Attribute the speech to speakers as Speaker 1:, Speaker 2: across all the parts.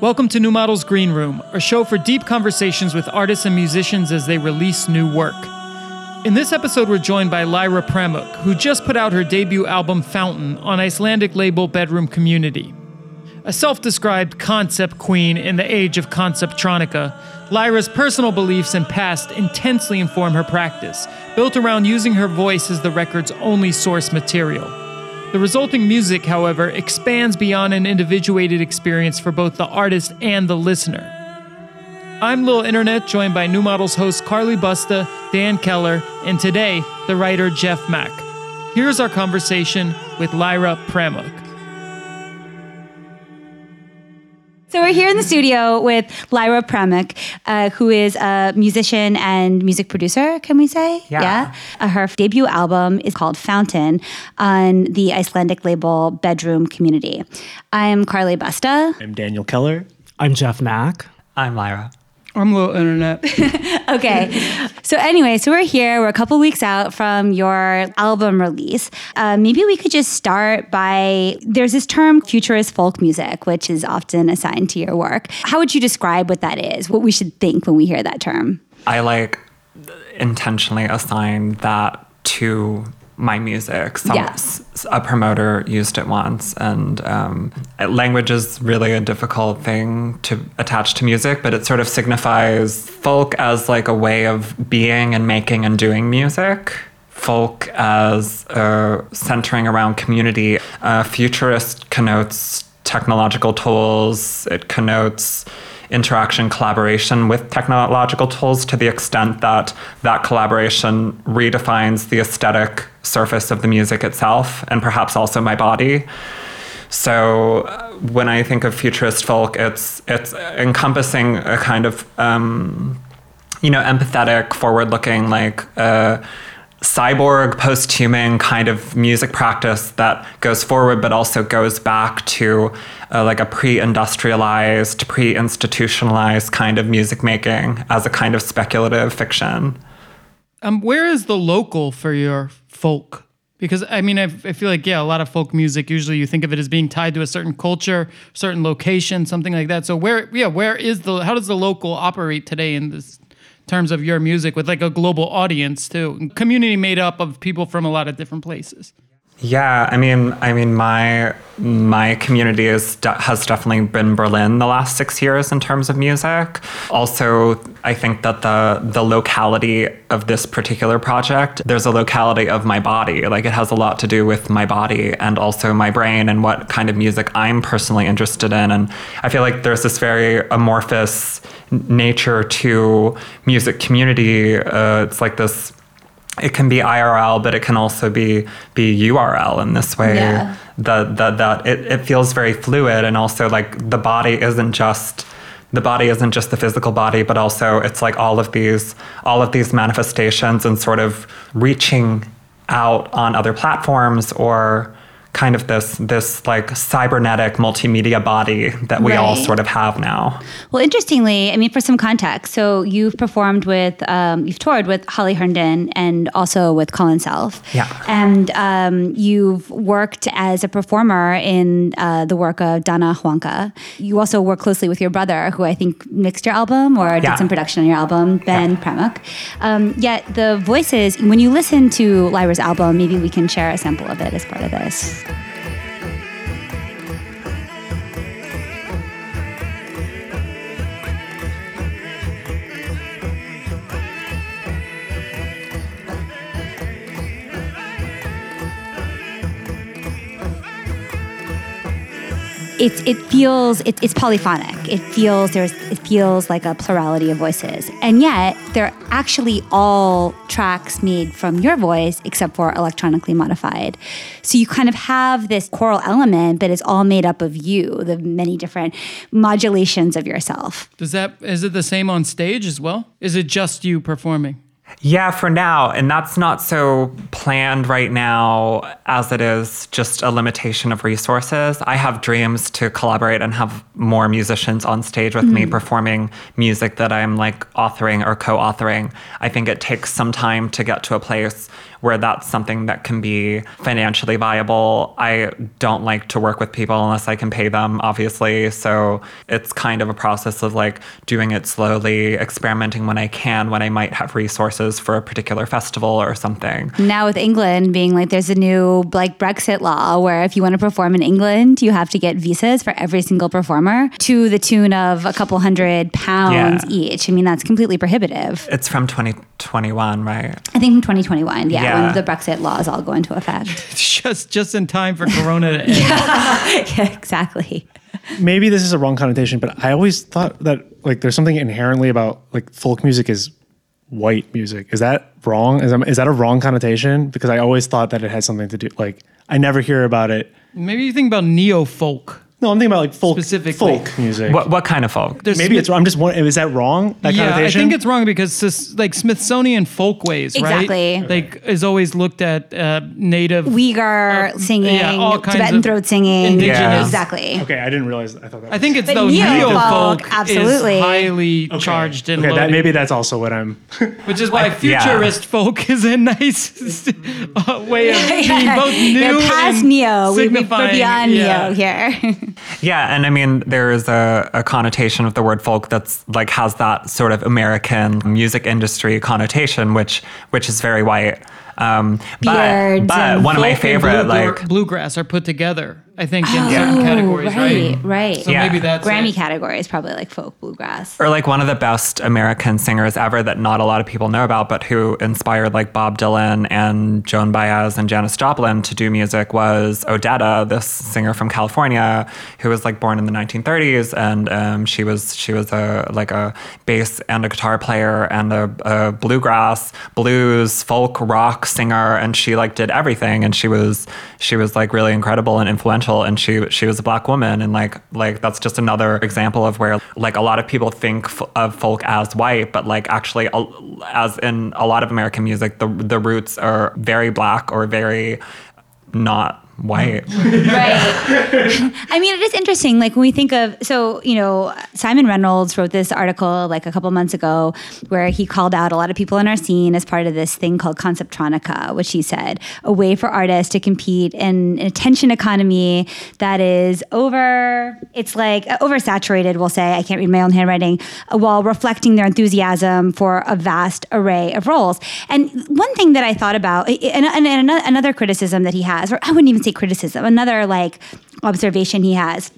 Speaker 1: Welcome to New Models Green Room, a show for deep conversations with artists and musicians as they release new work. In this episode, we're joined by Lyra Pramuk, who just put out her debut album Fountain on Icelandic label Bedroom Community. A self described concept queen in the age of conceptronica, Lyra's personal beliefs and past intensely inform her practice, built around using her voice as the record's only source material. The resulting music, however, expands beyond an individuated experience for both the artist and the listener. I'm Lil Internet, joined by New Models host Carly Busta, Dan Keller, and today, the writer Jeff Mack. Here's our conversation with Lyra Pramuk.
Speaker 2: So we're here in the studio with Lyra Pramuk, uh, who is a musician and music producer. Can we say?
Speaker 3: Yeah.
Speaker 2: Uh, her debut album is called Fountain on the Icelandic label Bedroom Community. I'm Carly Busta.
Speaker 4: I'm Daniel Keller.
Speaker 5: I'm Jeff Mack.
Speaker 3: I'm Lyra.
Speaker 1: I'm Lil Internet.
Speaker 2: okay. So anyway, so we're here. We're a couple weeks out from your album release. Uh, maybe we could just start by there's this term futurist folk music, which is often assigned to your work. How would you describe what that is? What we should think when we hear that term?
Speaker 3: I like intentionally assign that to my music. Some,
Speaker 2: Yeah.
Speaker 3: s- a promoter used it once, and um, language is really a difficult thing to attach to music, but it sort of signifies folk as like a way of being and making and doing music. Folk as uh, centering around community. Uh, futurist connotes technological tools. It connotes interaction collaboration with technological tools to the extent that that collaboration redefines the aesthetic surface of the music itself and perhaps also my body. So uh, when i think of futurist folk it's it's encompassing a kind of um, you know empathetic forward looking like uh, cyborg post-human kind of music practice that goes forward but also goes back to uh, like a pre-industrialized pre-institutionalized kind of music making as a kind of speculative fiction.
Speaker 1: Um, where is the local for your folk? Because I mean, I, I feel like yeah, a lot of folk music usually you think of it as being tied to a certain culture, certain location, something like that. So where, yeah, where is the? How does the local operate today in this terms of your music with like a global audience too, community made up of people from a lot of different places?
Speaker 3: Yeah, I mean, I mean, my my community is has definitely been Berlin the last six years in terms of music. Also, I think that the the locality of this particular project, there's a locality of my body. Like it has a lot to do with my body and also my brain and what kind of music I'm personally interested in. And I feel like there's this very amorphous nature to music community. Uh, it's like this it can be IRL, but it can also be be URL in this way.
Speaker 2: Yeah.
Speaker 3: That that that it, it feels very fluid and also like the body isn't just the body isn't just the physical body, but also it's like all of these all of these manifestations and sort of reaching out on other platforms or kind of this this like cybernetic multimedia body that we all sort of have now.
Speaker 2: Well, interestingly, I mean, for some context, so you've performed with, um, you've toured with Holly Herndon and also with Colin Self.
Speaker 3: Yeah.
Speaker 2: And um, you've worked as a performer in uh, the work of Donna Huanca. You also work closely with your brother, who I think mixed your album or did
Speaker 3: Yeah.
Speaker 2: some production on your album, Ben Pramuk. Um, yet the voices, when you listen to Lyra's album, maybe we can share a sample of it as part of this. It's it feels it, it's polyphonic. It feels there's it feels like a plurality of voices, and yet they're actually all tracks made from your voice, except for electronically modified. So you kind of have this choral element, but it's all made up of you, the many different modulations of yourself.
Speaker 1: Does that is it the same on stage as well? Is it just you performing?
Speaker 3: Yeah, for now. And that's not so planned right now as it is just a limitation of resources. I have dreams to collaborate and have more musicians on stage with me mm. performing music that I'm like authoring or co authoring. I think it takes some time to get to a place where that's something that can be financially viable. I don't like to work with people unless I can pay them, obviously. So it's kind of a process of like doing it slowly, experimenting when I can, when I might have resources for a particular festival or something.
Speaker 2: Now with England being like there's a new like Brexit law where if you want to perform in England, you have to get visas for every single performer to the tune of a couple hundred pounds
Speaker 3: Yeah.
Speaker 2: each. I mean, that's completely prohibitive.
Speaker 3: It's from 2021, right?
Speaker 2: I think from 2021, yeah,
Speaker 3: Yeah.
Speaker 2: When the Brexit laws all go into effect.
Speaker 1: just just in time for Corona to end.
Speaker 2: yeah, exactly.
Speaker 4: maybe this is a wrong connotation, but I always thought that like there's something inherently about like folk music is white music. Is that wrong? Is, is that a wrong connotation? Because I always thought that it had something to do like I never hear about it.
Speaker 1: Maybe you think about neo folk.
Speaker 4: No, I'm thinking about like folk
Speaker 1: Specifically.
Speaker 4: folk music.
Speaker 3: What, what kind of folk?
Speaker 1: There's
Speaker 4: Maybe
Speaker 1: Smith-
Speaker 4: it's wrong. I'm just wondering, is that wrong? That
Speaker 1: yeah, I
Speaker 4: connotation?
Speaker 1: think it's wrong because sis- like Smithsonian folkways,
Speaker 2: Exactly.
Speaker 1: right? Like is always looked at uh, native
Speaker 2: Uyghur singing,
Speaker 1: yeah, all kinds
Speaker 2: Tibetan
Speaker 1: of
Speaker 2: throat singing.
Speaker 1: indigenous-
Speaker 3: Yeah.
Speaker 2: Exactly.
Speaker 4: Okay, I didn't realize. I thought that.
Speaker 1: I think it's
Speaker 2: But
Speaker 1: though
Speaker 2: neo
Speaker 1: neo
Speaker 2: folk,
Speaker 1: folk
Speaker 2: absolutely.
Speaker 1: is highly
Speaker 4: Okay.
Speaker 1: charged and
Speaker 4: okay,
Speaker 1: loaded,
Speaker 4: that, maybe that's also what I'm.
Speaker 1: which is why
Speaker 3: yeah.
Speaker 1: futurist folk is a nice uh, way of being both new
Speaker 2: They're past
Speaker 1: and
Speaker 2: neo. We, we- we're
Speaker 1: signifying-
Speaker 2: beyond
Speaker 1: yeah.
Speaker 2: neo here.
Speaker 3: Yeah, and I mean, there is a, a connotation of the word folk that's like has that sort of American music industry connotation, which which is very white. Um, but
Speaker 2: Beards
Speaker 3: but
Speaker 2: and
Speaker 3: one of my favorite,
Speaker 1: bluegra-
Speaker 3: like
Speaker 1: bluegrass are put together. I think in certain
Speaker 2: Oh,
Speaker 1: categories, right?
Speaker 2: right, right.
Speaker 1: So
Speaker 3: Yeah.
Speaker 1: maybe that's
Speaker 2: Grammy
Speaker 1: it.
Speaker 2: category is probably like folk bluegrass.
Speaker 3: or like one of the best American singers ever that not a lot of people know about, but who inspired like Bob Dylan and Joan Baez and Janis Joplin to do music was Odetta, this singer from California who was like born in the 1930s, and um, she was she was a like a bass and a guitar player and a, a bluegrass, blues, folk, rock singer, and she like did everything, and she was she was like really incredible and influential, and she she was a black woman, and like like that's just another example of where like a lot of people think of folk as white, but like actually as in a lot of American music, the the roots are very black or very not white.
Speaker 2: Right. I mean, it is interesting. Like when we think of, so, you know, Simon Reynolds wrote this article like a couple months ago where he called out a lot of people in our scene as part of this thing called Conceptronica, which he said a way for artists to compete in an attention economy that is over, it's like uh, oversaturated, we'll say. I can't read my own handwriting, uh, while reflecting their enthusiasm for a vast array of roles. And one thing that I thought about, and, and, and another criticism that he has, or I wouldn't even say criticism, another like observation he has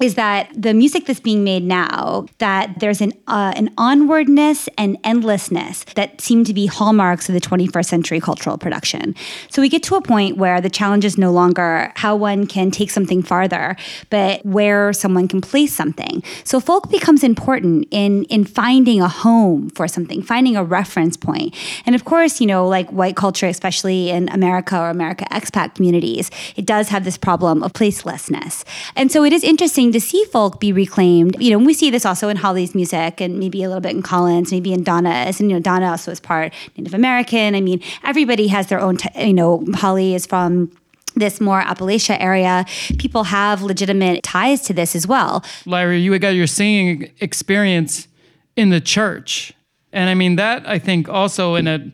Speaker 2: is that the music that's being made now that there's an uh, an onwardness and endlessness that seem to be hallmarks of the 21st century cultural production. So we get to a point where the challenge is no longer how one can take something farther, but where someone can place something. So folk becomes important in in finding a home for something, finding a reference point. And of course, you know, like white culture, especially in America or America expat communities, it does have this problem of placelessness. And so it is interesting to see folk be reclaimed. You know, we see this also in Holly's music and maybe a little bit in Colin's, maybe in Donna's. And, you know, Donna also is part Native American. I mean, everybody has their own, t- you know, Holly is from this more Appalachia area. People have legitimate ties to this as well.
Speaker 1: Lyra, you got your singing experience in the church. And I mean that I think also in a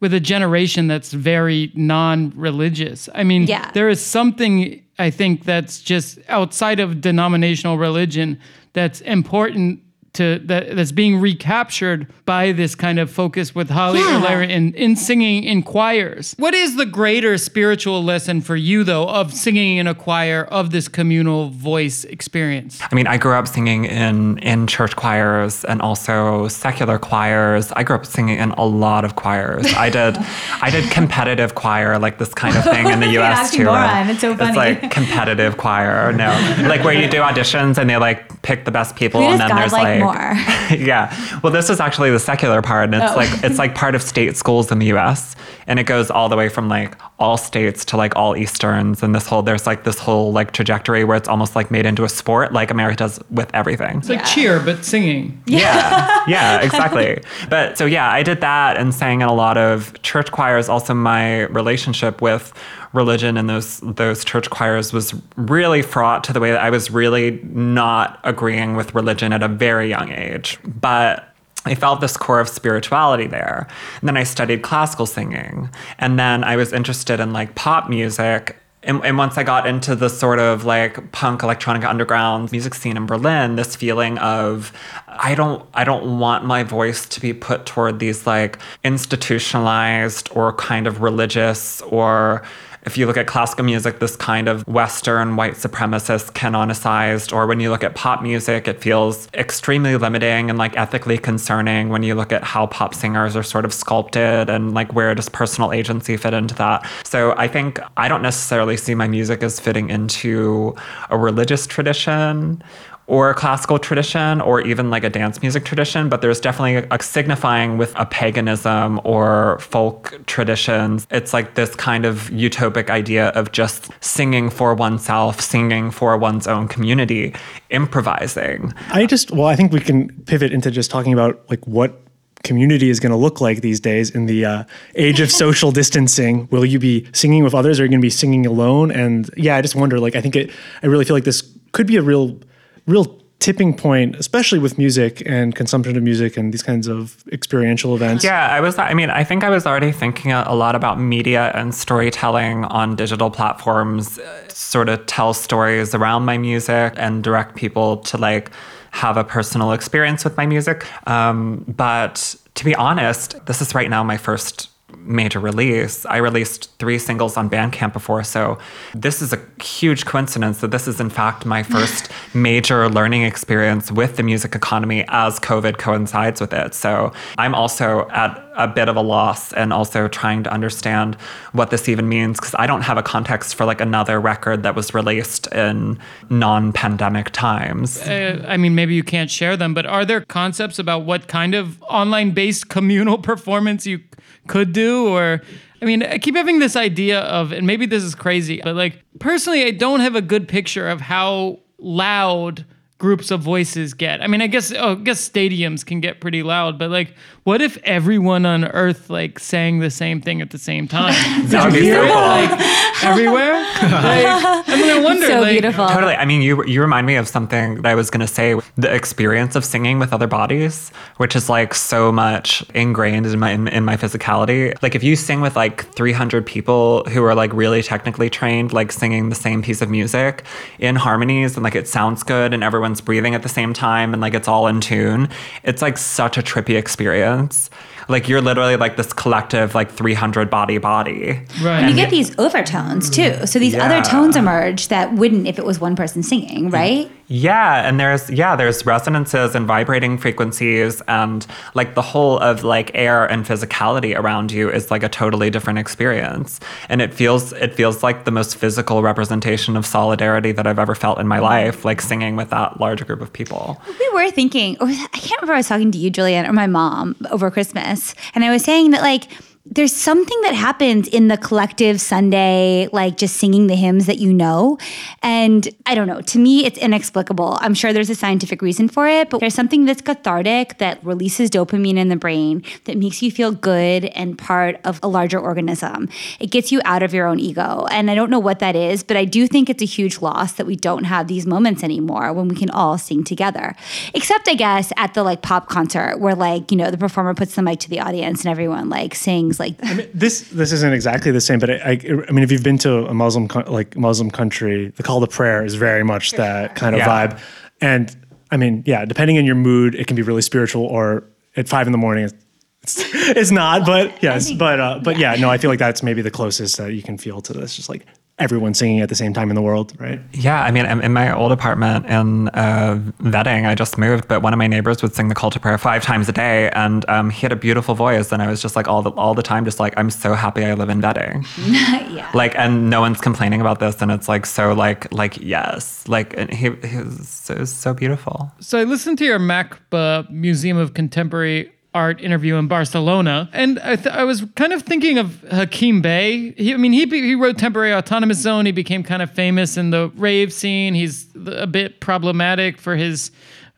Speaker 1: with a generation that's very non-religious. I mean,
Speaker 2: Yeah.
Speaker 1: there is something I think that's just outside of denominational religion that's important to that that's being recaptured by this kind of focus with Holly
Speaker 2: Yeah.
Speaker 1: or Lyra in, in singing in choirs. What is the greater spiritual lesson for you though of singing in a choir of this communal voice experience?
Speaker 3: I mean, I grew up singing in in church choirs and also secular choirs. I grew up singing in a lot of choirs. I did I did competitive choir, like this kind of thing in the US too.
Speaker 2: oxymoron. It's so funny.
Speaker 3: It's like competitive choir. No. Like where you do auditions and they like pick the best people
Speaker 2: Who
Speaker 3: and then there's
Speaker 2: like
Speaker 3: like
Speaker 2: more?
Speaker 3: yeah. Well, this is actually the secular part, and it's
Speaker 2: Oh.
Speaker 3: like it's like part of state schools in the U.S. and it goes all the way from like all states to like all Easterns, and this whole there's like this whole like trajectory where it's almost like made into a sport, like America does with everything.
Speaker 1: It's like cheer, but singing.
Speaker 3: Yeah, yeah, exactly. But so yeah, I did that and sang in a lot of church choirs. Also, my relationship with religion and those those church choirs was really fraught to the way that I was really not agreeing with religion at a very young age. But I felt this core of spirituality there. And then I studied classical singing. And then I was interested in like pop music. And, and once I got into the sort of like punk electronic underground music scene in Berlin, this feeling of I don't I don't want my voice to be put toward these like institutionalized or kind of religious or if you look at classical music, this kind of Western white supremacist canonicized, or when you look at pop music, it feels extremely limiting and like ethically concerning when you look at how pop singers are sort of sculpted and like where does personal agency fit into that. So I think I don't necessarily see my music as fitting into a religious tradition or a classical tradition or even like a dance music tradition, but there's definitely a, a, signifying with a paganism or folk traditions. It's like this kind of utopic idea of just singing for oneself, singing for one's own community, improvising.
Speaker 4: I just, well, I think we can pivot into just talking about like what community is going to look like these days in the uh, age of social distancing will you be singing with others or are you going to be singing alone and yeah i just wonder like i think it i really feel like this could be a real real tipping point, especially with music and consumption of music and these kinds of experiential events.
Speaker 3: Yeah, I was, I mean, I think I was already thinking a, lot about media and storytelling on digital platforms, uh, sort of tell stories around my music and direct people to like have a personal experience with my music. Um, but to be honest, this is right now my first major release. I released three singles on Bandcamp before, so this is a huge coincidence that this is in fact my first major learning experience with the music economy as COVID coincides with it. So I'm also at a bit of a loss and also trying to understand what this even means because I don't have a context for like another record that was released in non-pandemic times.
Speaker 1: Uh, I mean, maybe you can't share them, but are there concepts about what kind of online-based communal performance you could do or I mean, I keep having this idea of, and maybe this is crazy, but like personally, I don't have a good picture of how loud groups of voices get. I mean, I guess oh, I guess stadiums can get pretty loud, but like, what if everyone on Earth like sang the same thing at the same time?
Speaker 3: that would be so cool.
Speaker 1: Like everywhere. like, I mean, I wonder.
Speaker 2: so
Speaker 1: like,
Speaker 2: beautiful.
Speaker 3: Totally. I mean, you you remind me of something that I was gonna say. The experience of singing with other bodies, which is like so much ingrained in my in, in my physicality. Like if you sing with like 300 people who are like really technically trained, like singing the same piece of music in harmonies, and like it sounds good, and everyone's breathing at the same time, and like it's all in tune. It's like such a trippy experience. Like you're literally like this collective like 300 body body.
Speaker 1: Right.
Speaker 2: And you get these overtones too. So these other tones emerge that wouldn't if it was one person singing, right?
Speaker 3: Yeah, and there's yeah, there's resonances and vibrating frequencies and like the whole of like air and physicality around you is like a totally different experience. And it feels it feels like the most physical representation of solidarity that I've ever felt in my life, like singing with that large group of people.
Speaker 2: We were thinking, or I can't remember, I was talking to you, Julianne, or my mom over Christmas, and I was saying that like there's something that happens in the collective Sunday, like just singing the hymns that you know. And I don't know, to me, it's inexplicable. I'm sure there's a scientific reason for it, but there's something that's cathartic that releases dopamine in the brain that makes you feel good and part of a larger organism. It gets you out of your own ego. And I don't know what that is, but I do think it's a huge loss that we don't have these moments anymore when we can all sing together. Except, I guess, at the like pop concert where like, you know, the performer puts the mic to the audience and everyone like sings like
Speaker 4: this this isn't exactly the same, but I, I, I mean, if you've been to a Muslim co- like Muslim country, the call to prayer is very much that kind of
Speaker 3: Yeah.
Speaker 4: vibe. And I mean, yeah, depending on your mood, it can be really spiritual, or at five in the morning, it's, it's not. But yes, but uh, but yeah, no, I feel like that's maybe the closest that you can feel to this. Just like everyone singing at the same time in the world, right?
Speaker 3: Yeah, I mean, in in my old apartment in uh, Wedding, I just moved, but one of my neighbors would sing the call to prayer five times a day, and um, he had a beautiful voice, and I was just like all the all the time, just like I'm so happy I live in Wedding.
Speaker 2: yeah.
Speaker 3: like and no one's complaining about this and it's like so like like yes like and he, he was so, so beautiful
Speaker 1: So I listened to your MACBA Museum of Contemporary Art interview in Barcelona, and I, th- I was kind of thinking of Hakim Bey. He, I mean, he be- he wrote Temporary Autonomous Zone. He became kind of famous in the rave scene. He's a bit problematic for his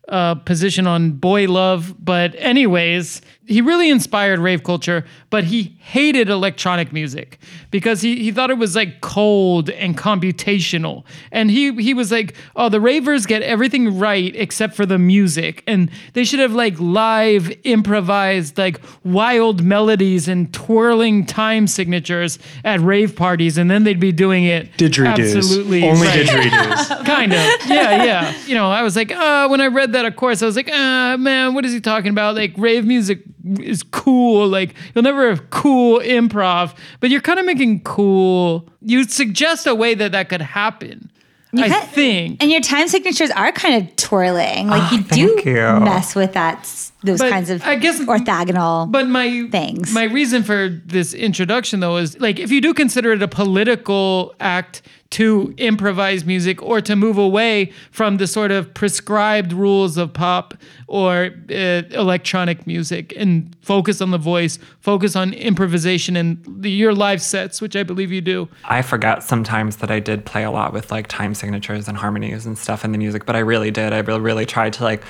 Speaker 1: uh, position on boy love, but anyways, he really inspired rave culture, but he hated electronic music because he, he thought it was like cold and computational. And he he was like, oh, the ravers get everything right except for the music. And they should have like live improvised like wild melodies and twirling time signatures at rave parties, and then they'd be doing it
Speaker 4: Didgeridoos.
Speaker 1: absolutely
Speaker 4: Only
Speaker 1: right.
Speaker 4: didgeridoos.
Speaker 1: kind of yeah yeah you know i was like uh when i read that of course i was like uh man what is he talking about like rave music is cool like you'll never have cool improv but you're kind of making cool you suggest a way that that could happen i
Speaker 2: kind-
Speaker 1: think
Speaker 2: And your time signatures are kind of twirling. Like ah, you do
Speaker 3: you.
Speaker 2: mess with that those
Speaker 1: But
Speaker 2: kinds of
Speaker 1: I guess-
Speaker 2: orthogonal.
Speaker 1: But my
Speaker 2: things.
Speaker 1: My reason for this introduction, though, is like if you do consider it a political act to improvise music or to move away from the sort of prescribed rules of pop or uh, electronic music and focus on the voice, focus on improvisation and the, your live sets, which I believe you do.
Speaker 3: I forget sometimes that I did play a lot with like time signatures and harmonies and stuff in the music, but I really did. I really, really tried to like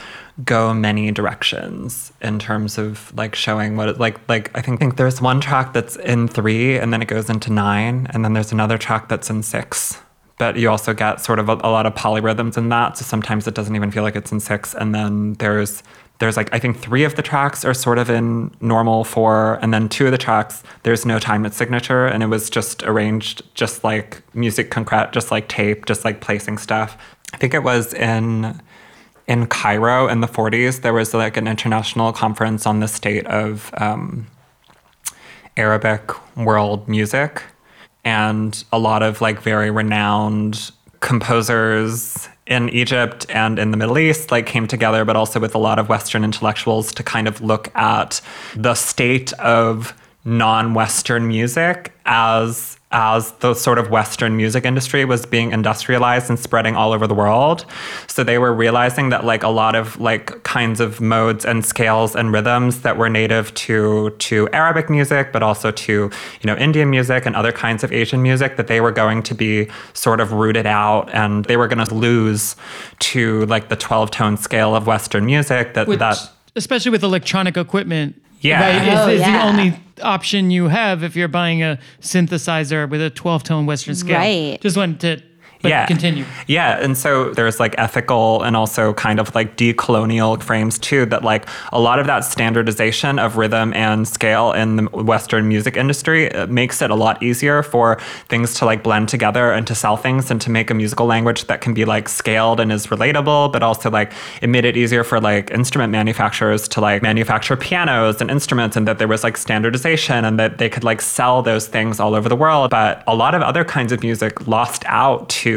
Speaker 3: go many directions in terms of like showing what it like like I think think there's one track that's in 3 and then it goes into 9 and then there's another track that's in 6. But you also get sort of a, a lot of polyrhythms in that, so sometimes it doesn't even feel like it's in 6 and then there's there's like I think three of the tracks are sort of in normal four, and then two of the tracks there's no time signature, and it was just arranged just like musique concrète, just like tape, just like placing stuff. I think it was in in Cairo in the 40s. There was like an international conference on the state of um, Arabic world music, and a lot of like very renowned composers in Egypt and in the Middle East like came together, but also with a lot of Western intellectuals to kind of look at the state of non-Western music as as the sort of Western music industry was being industrialized and spreading all over the world. So they were realizing that like a lot of like kinds of modes and scales and rhythms that were native to to Arabic music, but also to, you know, Indian music and other kinds of Asian music, that they were going to be sort of rooted out and they were gonna lose to like the 12 tone scale of Western music that
Speaker 1: Which,
Speaker 3: that
Speaker 1: especially with electronic equipment.
Speaker 3: Yeah.
Speaker 1: right, is,
Speaker 2: Oh,
Speaker 1: is the
Speaker 2: yeah.
Speaker 1: only option you have if you're buying a synthesizer with a 12 tone Western scale.
Speaker 2: Right.
Speaker 1: Just wanted to but continue.
Speaker 3: Yeah, and so there's like ethical and also kind of like decolonial frames too that like a lot of that standardization of rhythm and scale in the Western music industry uh, makes it a lot easier for things to like blend together and to sell things and to make a musical language that can be like scaled and is relatable, but also like it made it easier for like instrument manufacturers to like manufacture pianos and instruments and that there was like standardization and that they could like sell those things all over the world. But a lot of other kinds of music lost out to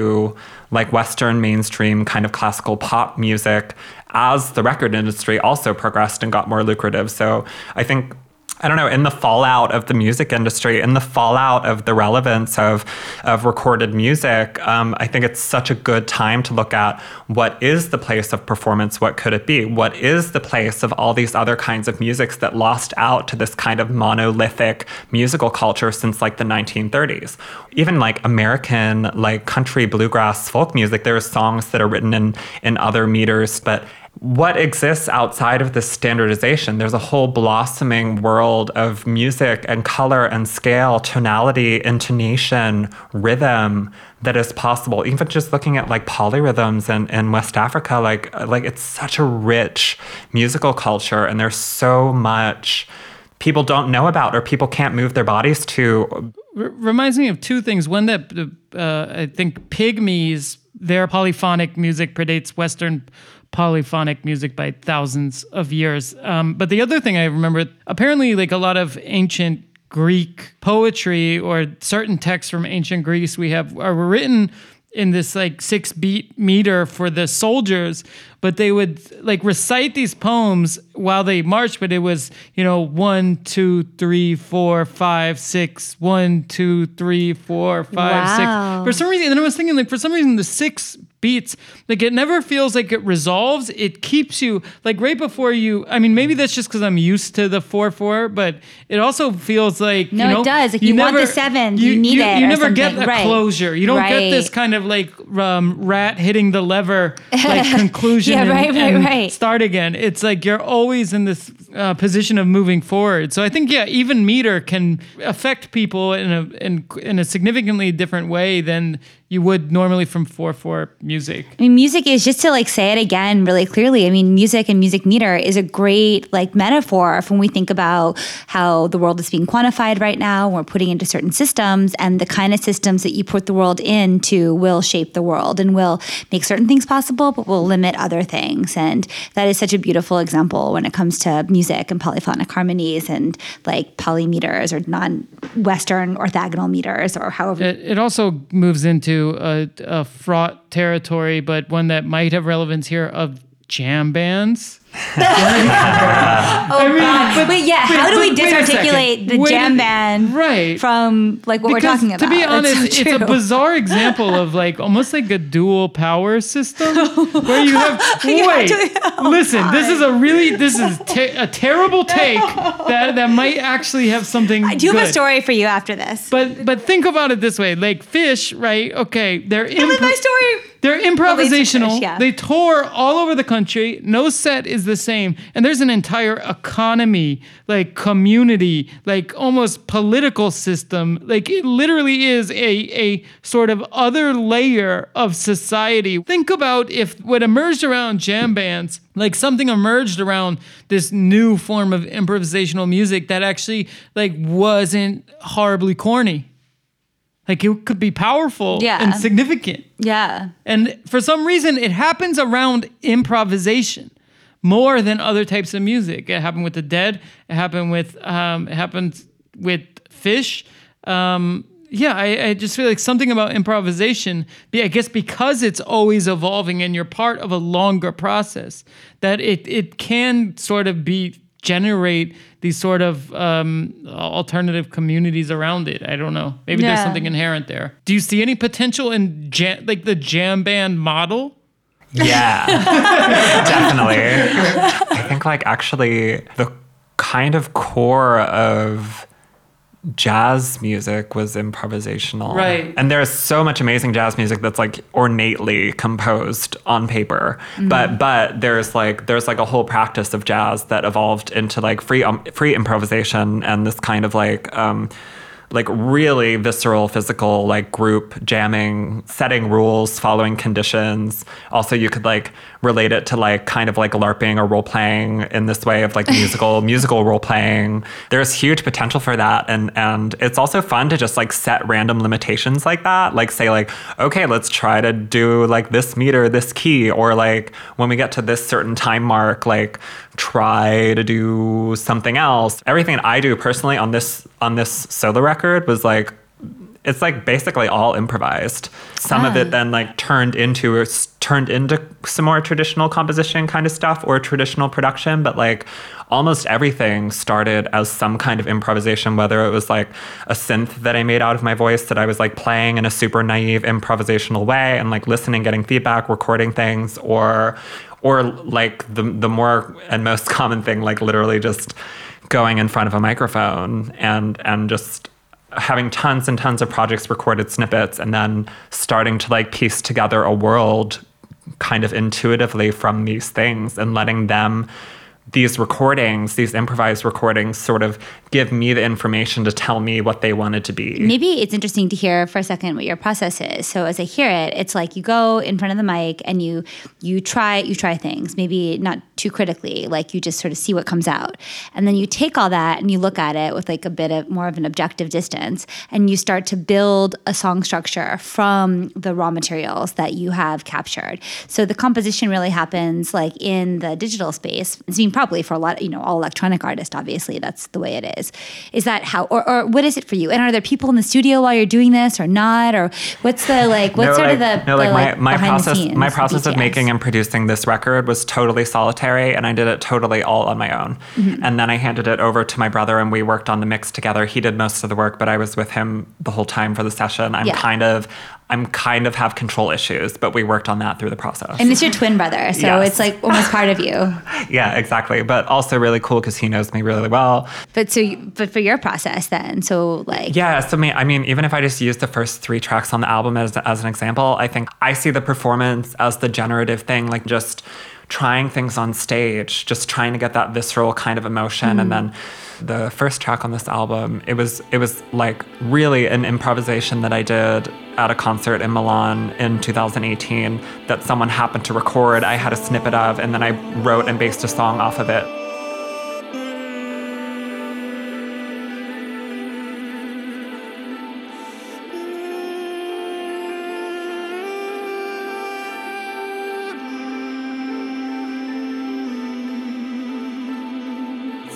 Speaker 3: like Western mainstream kind of classical pop music as the record industry also progressed and got more lucrative. So I think I don't know, in the fallout of the music industry, in the fallout of the relevance of, of recorded music, um, I think it's such a good time to look at what is the place of performance? What could it be? What is the place of all these other kinds of musics that lost out to this kind of monolithic musical culture since like the 1930s? Even like American, like country, bluegrass, folk music, there are songs that are written in, in other meters, but what exists outside of this standardization? There's a whole blossoming world of music and color and scale, tonality, intonation, rhythm that is possible. Even just looking at like polyrhythms in, in West Africa, like like it's such a rich musical culture, and there's so much people don't know about or people can't move their bodies to.
Speaker 1: R- reminds me of two things. One that uh, I think pygmies, their polyphonic music predates Western polyphonic music by thousands of years. Um, but the other thing I remember, apparently, like a lot of ancient Greek poetry or certain texts from ancient Greece we have are written in this like six beat meter for the soldiers, but they would like recite these poems while they marched, but it was, you know, one, two, three, four, five, six, one, two, three, four, five, six.
Speaker 2: Wow.
Speaker 1: For some reason, and I was thinking like for some reason the six beats, like it never feels like it resolves. It keeps you like right before you. I mean, maybe that's just because I'm used to the four four, but it also feels like
Speaker 2: No,
Speaker 1: you
Speaker 2: it does. Like, you want the seventh. You need
Speaker 1: you,
Speaker 2: it
Speaker 1: You never get
Speaker 2: something.
Speaker 1: a
Speaker 2: Right.
Speaker 1: closure. You don't get this kind of like um, rat hitting the lever like conclusion
Speaker 2: Yeah,
Speaker 1: and,
Speaker 2: right, right,
Speaker 1: and
Speaker 2: right.
Speaker 1: start again. It's like you're always in this uh, position of moving forward. So I think yeah, even meter can affect people in a in, in a significantly different way than you would normally from four four music.
Speaker 2: I mean, music is just to like say it again really clearly. I mean, music and music meter is a great like metaphor when we think about how the world is being quantified right now. We're putting into certain systems, and the kind of systems that you put the world into will shape the world and will make certain things possible, but will limit other things. And that is such a beautiful example when it comes to music and polyphonic harmonies and like polymeters or non-Western orthogonal meters or however.
Speaker 1: It, it also moves into a, a fraught territory, but one that might have relevance here of jam bands.
Speaker 2: Oh God! But, but yeah,
Speaker 1: wait,
Speaker 2: how do we
Speaker 1: but
Speaker 2: disarticulate the jam band
Speaker 1: right.
Speaker 2: from like what
Speaker 1: because
Speaker 2: we're talking about?
Speaker 1: to be honest,
Speaker 2: so
Speaker 1: it's a bizarre example of like almost like a dual power system where you have
Speaker 2: You have
Speaker 1: wait.
Speaker 2: to- oh,
Speaker 1: listen, this is a really this is te- a terrible take that that might actually have something.
Speaker 2: I do have a story for you after this.
Speaker 1: But but think about it this way: like Phish, right? Okay, they're
Speaker 2: Tell me my story.
Speaker 1: They're improvisational.
Speaker 2: yeah.
Speaker 1: They tour all over the country. No set is the same. And there's an entire economy, like community, like almost political system. Like it literally is a, a sort of other layer of society. Think about if what emerged around jam bands, like something emerged around this new form of improvisational music that actually like wasn't horribly corny. Like it could be powerful
Speaker 2: Yeah.
Speaker 1: and significant.
Speaker 2: Yeah.
Speaker 1: And for some reason, it happens around improvisation more than other types of music. It happened with the Dead. It happened with um, it happened with Phish. Um, yeah, I, I just feel like something about improvisation. be- I guess because it's always evolving and you're part of a longer process, that it it can sort of be generate these sort of um, alternative communities around it. I don't know. Maybe there's something inherent there. Do you see any potential in jam, like the jam band model?
Speaker 3: Yeah, definitely. I think like actually the kind of core of jazz music was improvisational.
Speaker 1: Right.
Speaker 3: And there's so much amazing jazz music that's like ornately composed on paper. But but there's like there's like a whole practice of jazz that evolved into like free um, free improvisation and this kind of like um like really visceral physical like group jamming setting rules following conditions also you could like relate it to like kind of like larping or role playing in this way of like musical musical role playing there's huge potential for that and and it's also fun to just like set random limitations like that. Like say like okay let's try to do like this meter this key or like when we get to this certain time mark like try to do something else. Everything i do personally on this on this solo record was like it's like basically all improvised. Some of
Speaker 2: Ah.
Speaker 3: it then like turned into or s- turned into some more traditional composition kind of stuff or traditional production, but like almost everything started as some kind of improvisation, whether it was like a synth that I made out of my voice that I was like playing in a super naive improvisational way and like listening, getting feedback, recording things, or or like the the more and most common thing, like literally just going in front of a microphone and and just having tons and tons of projects recorded snippets and then starting to like piece together a world kind of intuitively from these things and letting them these recordings these improvised recordings sort of give me the information to tell me what they wanted to be
Speaker 2: Maybe it's interesting to hear for a second what your process is. So as I hear it, it's like you go in front of the mic and you you try you try things, maybe not too critically, like you just sort of see what comes out. And then you take all that and you look at it with like a bit of more of an objective distance and you start to build a song structure from the raw materials that you have captured. So the composition really happens like in the digital space. It's being probably for a lot, you know, all electronic artists, obviously, that's the way it is. Is that how, or, or what is it for you? And are there people in the studio while you're doing this or not? Or what's the, like, what's
Speaker 3: No,
Speaker 2: sort
Speaker 3: like,
Speaker 2: of the,
Speaker 3: no,
Speaker 2: the,
Speaker 3: like,
Speaker 2: like,
Speaker 3: my, my process
Speaker 2: scenes,
Speaker 3: my process of making and producing this record was totally solitary and I did it totally all on my own.
Speaker 2: Mm-hmm.
Speaker 3: And then I handed it over to my brother and we worked on the mix together. He did most of the work, but I was with him the whole time for the session. I'm
Speaker 2: Yeah.
Speaker 3: kind of I'm kind of have control issues, but we worked on that through the process.
Speaker 2: And it's your twin brother. So
Speaker 3: Yes.
Speaker 2: it's like almost part of you.
Speaker 3: yeah, exactly. But also really cool because he knows me really well.
Speaker 2: But so, but for your process then, so like,
Speaker 3: Yeah, so me, I mean, even if I just use the first three tracks on the album as, as an example, I think I see the performance as the generative thing, like just trying things on stage, just trying to get that visceral kind of emotion. And mm. then the first track on this album, it was it was like really an improvisation that I did at a concert in Milan in 2018 that someone happened to record. I had a snippet of, and then I wrote and based a song off of it.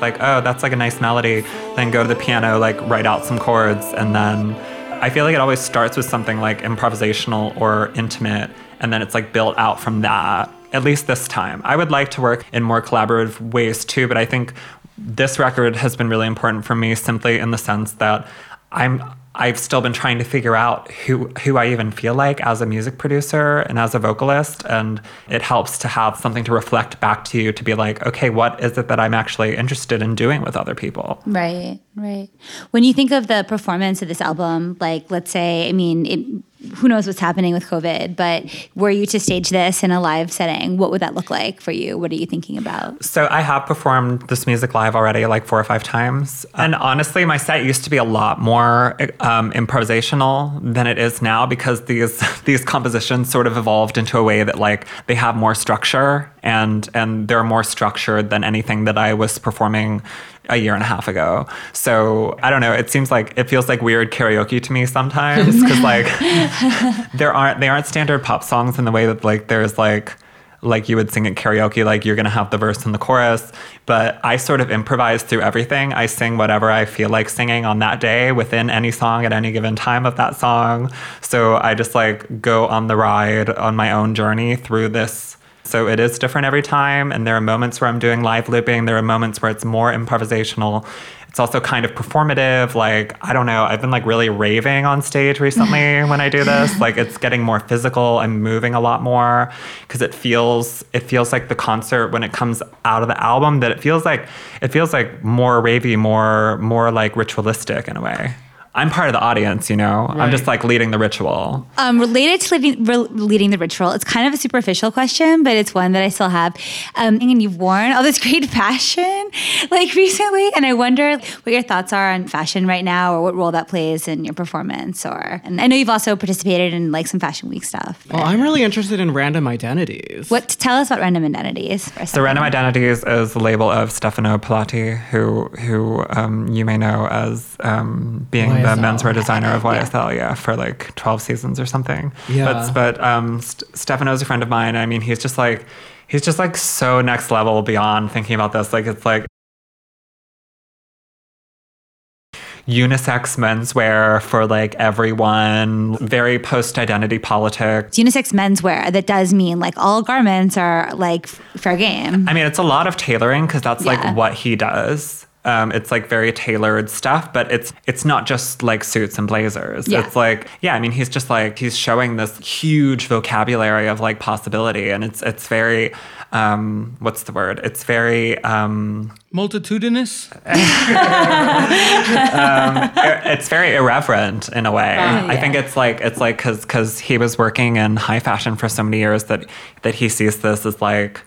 Speaker 3: Like, oh, that's like a nice melody. Then go to the piano, like write out some chords, and then I feel like it always starts with something like improvisational or intimate, and then it's like built out from that. At least this time. I would like to work in more collaborative ways too, but I think this record has been really important for me simply in the sense that I'm I've still been trying to figure out who who I even feel like as a music producer and as a vocalist and it helps to have something to reflect back to you to be like okay what is it that I'm actually interested in doing with other people?
Speaker 2: Right, right. When you think of the performance of this album, like let's say, I mean, it, who knows what's happening with COVID, but were you to stage this in a live setting, what would that look like for you? What are you thinking about?
Speaker 3: So I have performed this music live already like four or five times. And honestly, my set used to be a lot more um, improvisational than it is now because these these compositions sort of evolved into a way that like they have more structure and and they're more structured than anything that I was performing a year and a half ago. So I don't know. It seems like it feels like weird karaoke to me sometimes because like there aren't they aren't standard pop songs in the way that like there's like like you would sing at karaoke, like you're gonna have the verse and the chorus. But I sort of improvise through everything. I sing whatever I feel like singing on that day within any song at any given time of that song. So I just like go on the ride on my own journey through this. So it is different every time. And there are moments where I'm doing live looping, there are moments where it's more improvisational. It's also kind of performative. Like, I don't know, I've been like really raving on stage recently when I do this. Like it's getting more physical. I'm moving a lot more because it feels it feels like the concert when it comes out of the album that it feels like it feels like more ravey, more more like ritualistic in a way. I'm part of the audience, you know. I'm just like leading the ritual.
Speaker 2: Um, related to leading, re- leading the ritual, it's kind of a superficial question, but it's one that I still have. Um, and you've worn all this great fashion like recently, and I wonder what your thoughts are on fashion right now, or what role that plays in your performance. Or, and I know you've also participated in like some Fashion Week stuff.
Speaker 5: Well, I'm really interested in random identities.
Speaker 2: What tell us about random identities? For a
Speaker 3: The. Random Identities is the label of Stefano Pilati, who who um, you may know as um, being the menswear designer of YSL, yeah. for like 12 seasons or something.
Speaker 5: Yeah.
Speaker 3: But, but um, St- Stefano's a friend of mine. I mean, he's just like, he's just like so next level beyond thinking about this. Like, it's like, unisex menswear for like everyone, very post identity politics.
Speaker 2: Unisex menswear that does mean like all garments are like f- fair game.
Speaker 3: I mean, it's a lot of tailoring because that's
Speaker 2: Yeah.
Speaker 3: like what he does. Um, it's like very tailored stuff, but it's it's not just like suits and blazers.
Speaker 2: Yeah.
Speaker 3: It's like yeah, I mean, he's just like he's showing this huge vocabulary of like possibility, and it's it's very um, what's the word? It's very um,
Speaker 1: Multitudinous?
Speaker 3: it's very irreverent in a way. I think it's like it's like because because he was working in high fashion for so many years that that he sees this as like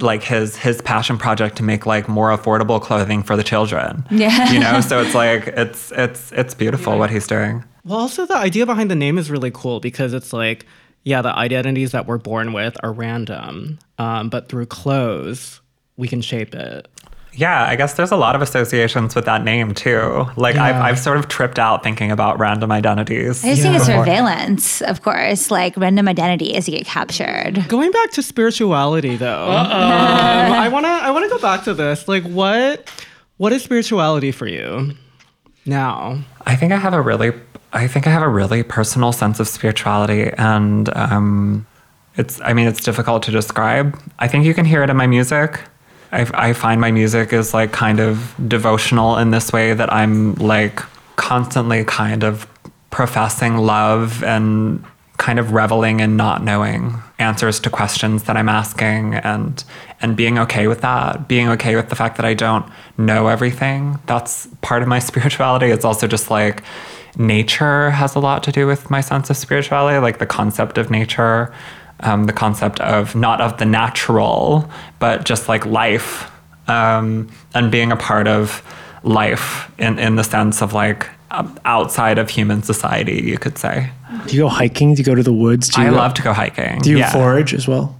Speaker 3: like his his passion project to make like more affordable clothing for the children.
Speaker 2: Yeah.
Speaker 3: you know. So it's like it's it's it's beautiful what he's doing.
Speaker 5: Well, also the idea behind the name is really cool because it's like, yeah, the identities that we're born with are random, um, but through clothes we can shape it.
Speaker 3: Yeah, I guess there's a lot of associations with that name too. Like I've I've sort of tripped out thinking about random identities.
Speaker 2: I just think it's
Speaker 5: Yeah.
Speaker 2: surveillance, of course. Like random identities you get captured.
Speaker 5: Going back to spirituality, though, um, I wanna I wanna go back to this. Like, what what is spirituality for you now?
Speaker 3: I think I have a really, I think I have a really personal sense of spirituality, and um, it's. I mean, it's difficult to describe. I think you can hear it in my music. I, I find my music is like kind of devotional in this way that I'm like constantly kind of professing love and kind of reveling in not knowing answers to questions that I'm asking and and being okay with that, being okay with the fact that I don't know everything. That's part of my spirituality. It's also just like nature has a lot to do with my sense of spirituality, like the concept of nature. Um, the concept of not of the natural, but just like life um, and being a part of life in, in the sense of like um, outside of human society, you could say.
Speaker 4: Do you go hiking? Do you go to the woods? Do you
Speaker 3: I
Speaker 4: go-
Speaker 3: love to go hiking.
Speaker 4: Do you
Speaker 3: yeah.
Speaker 4: forage as well?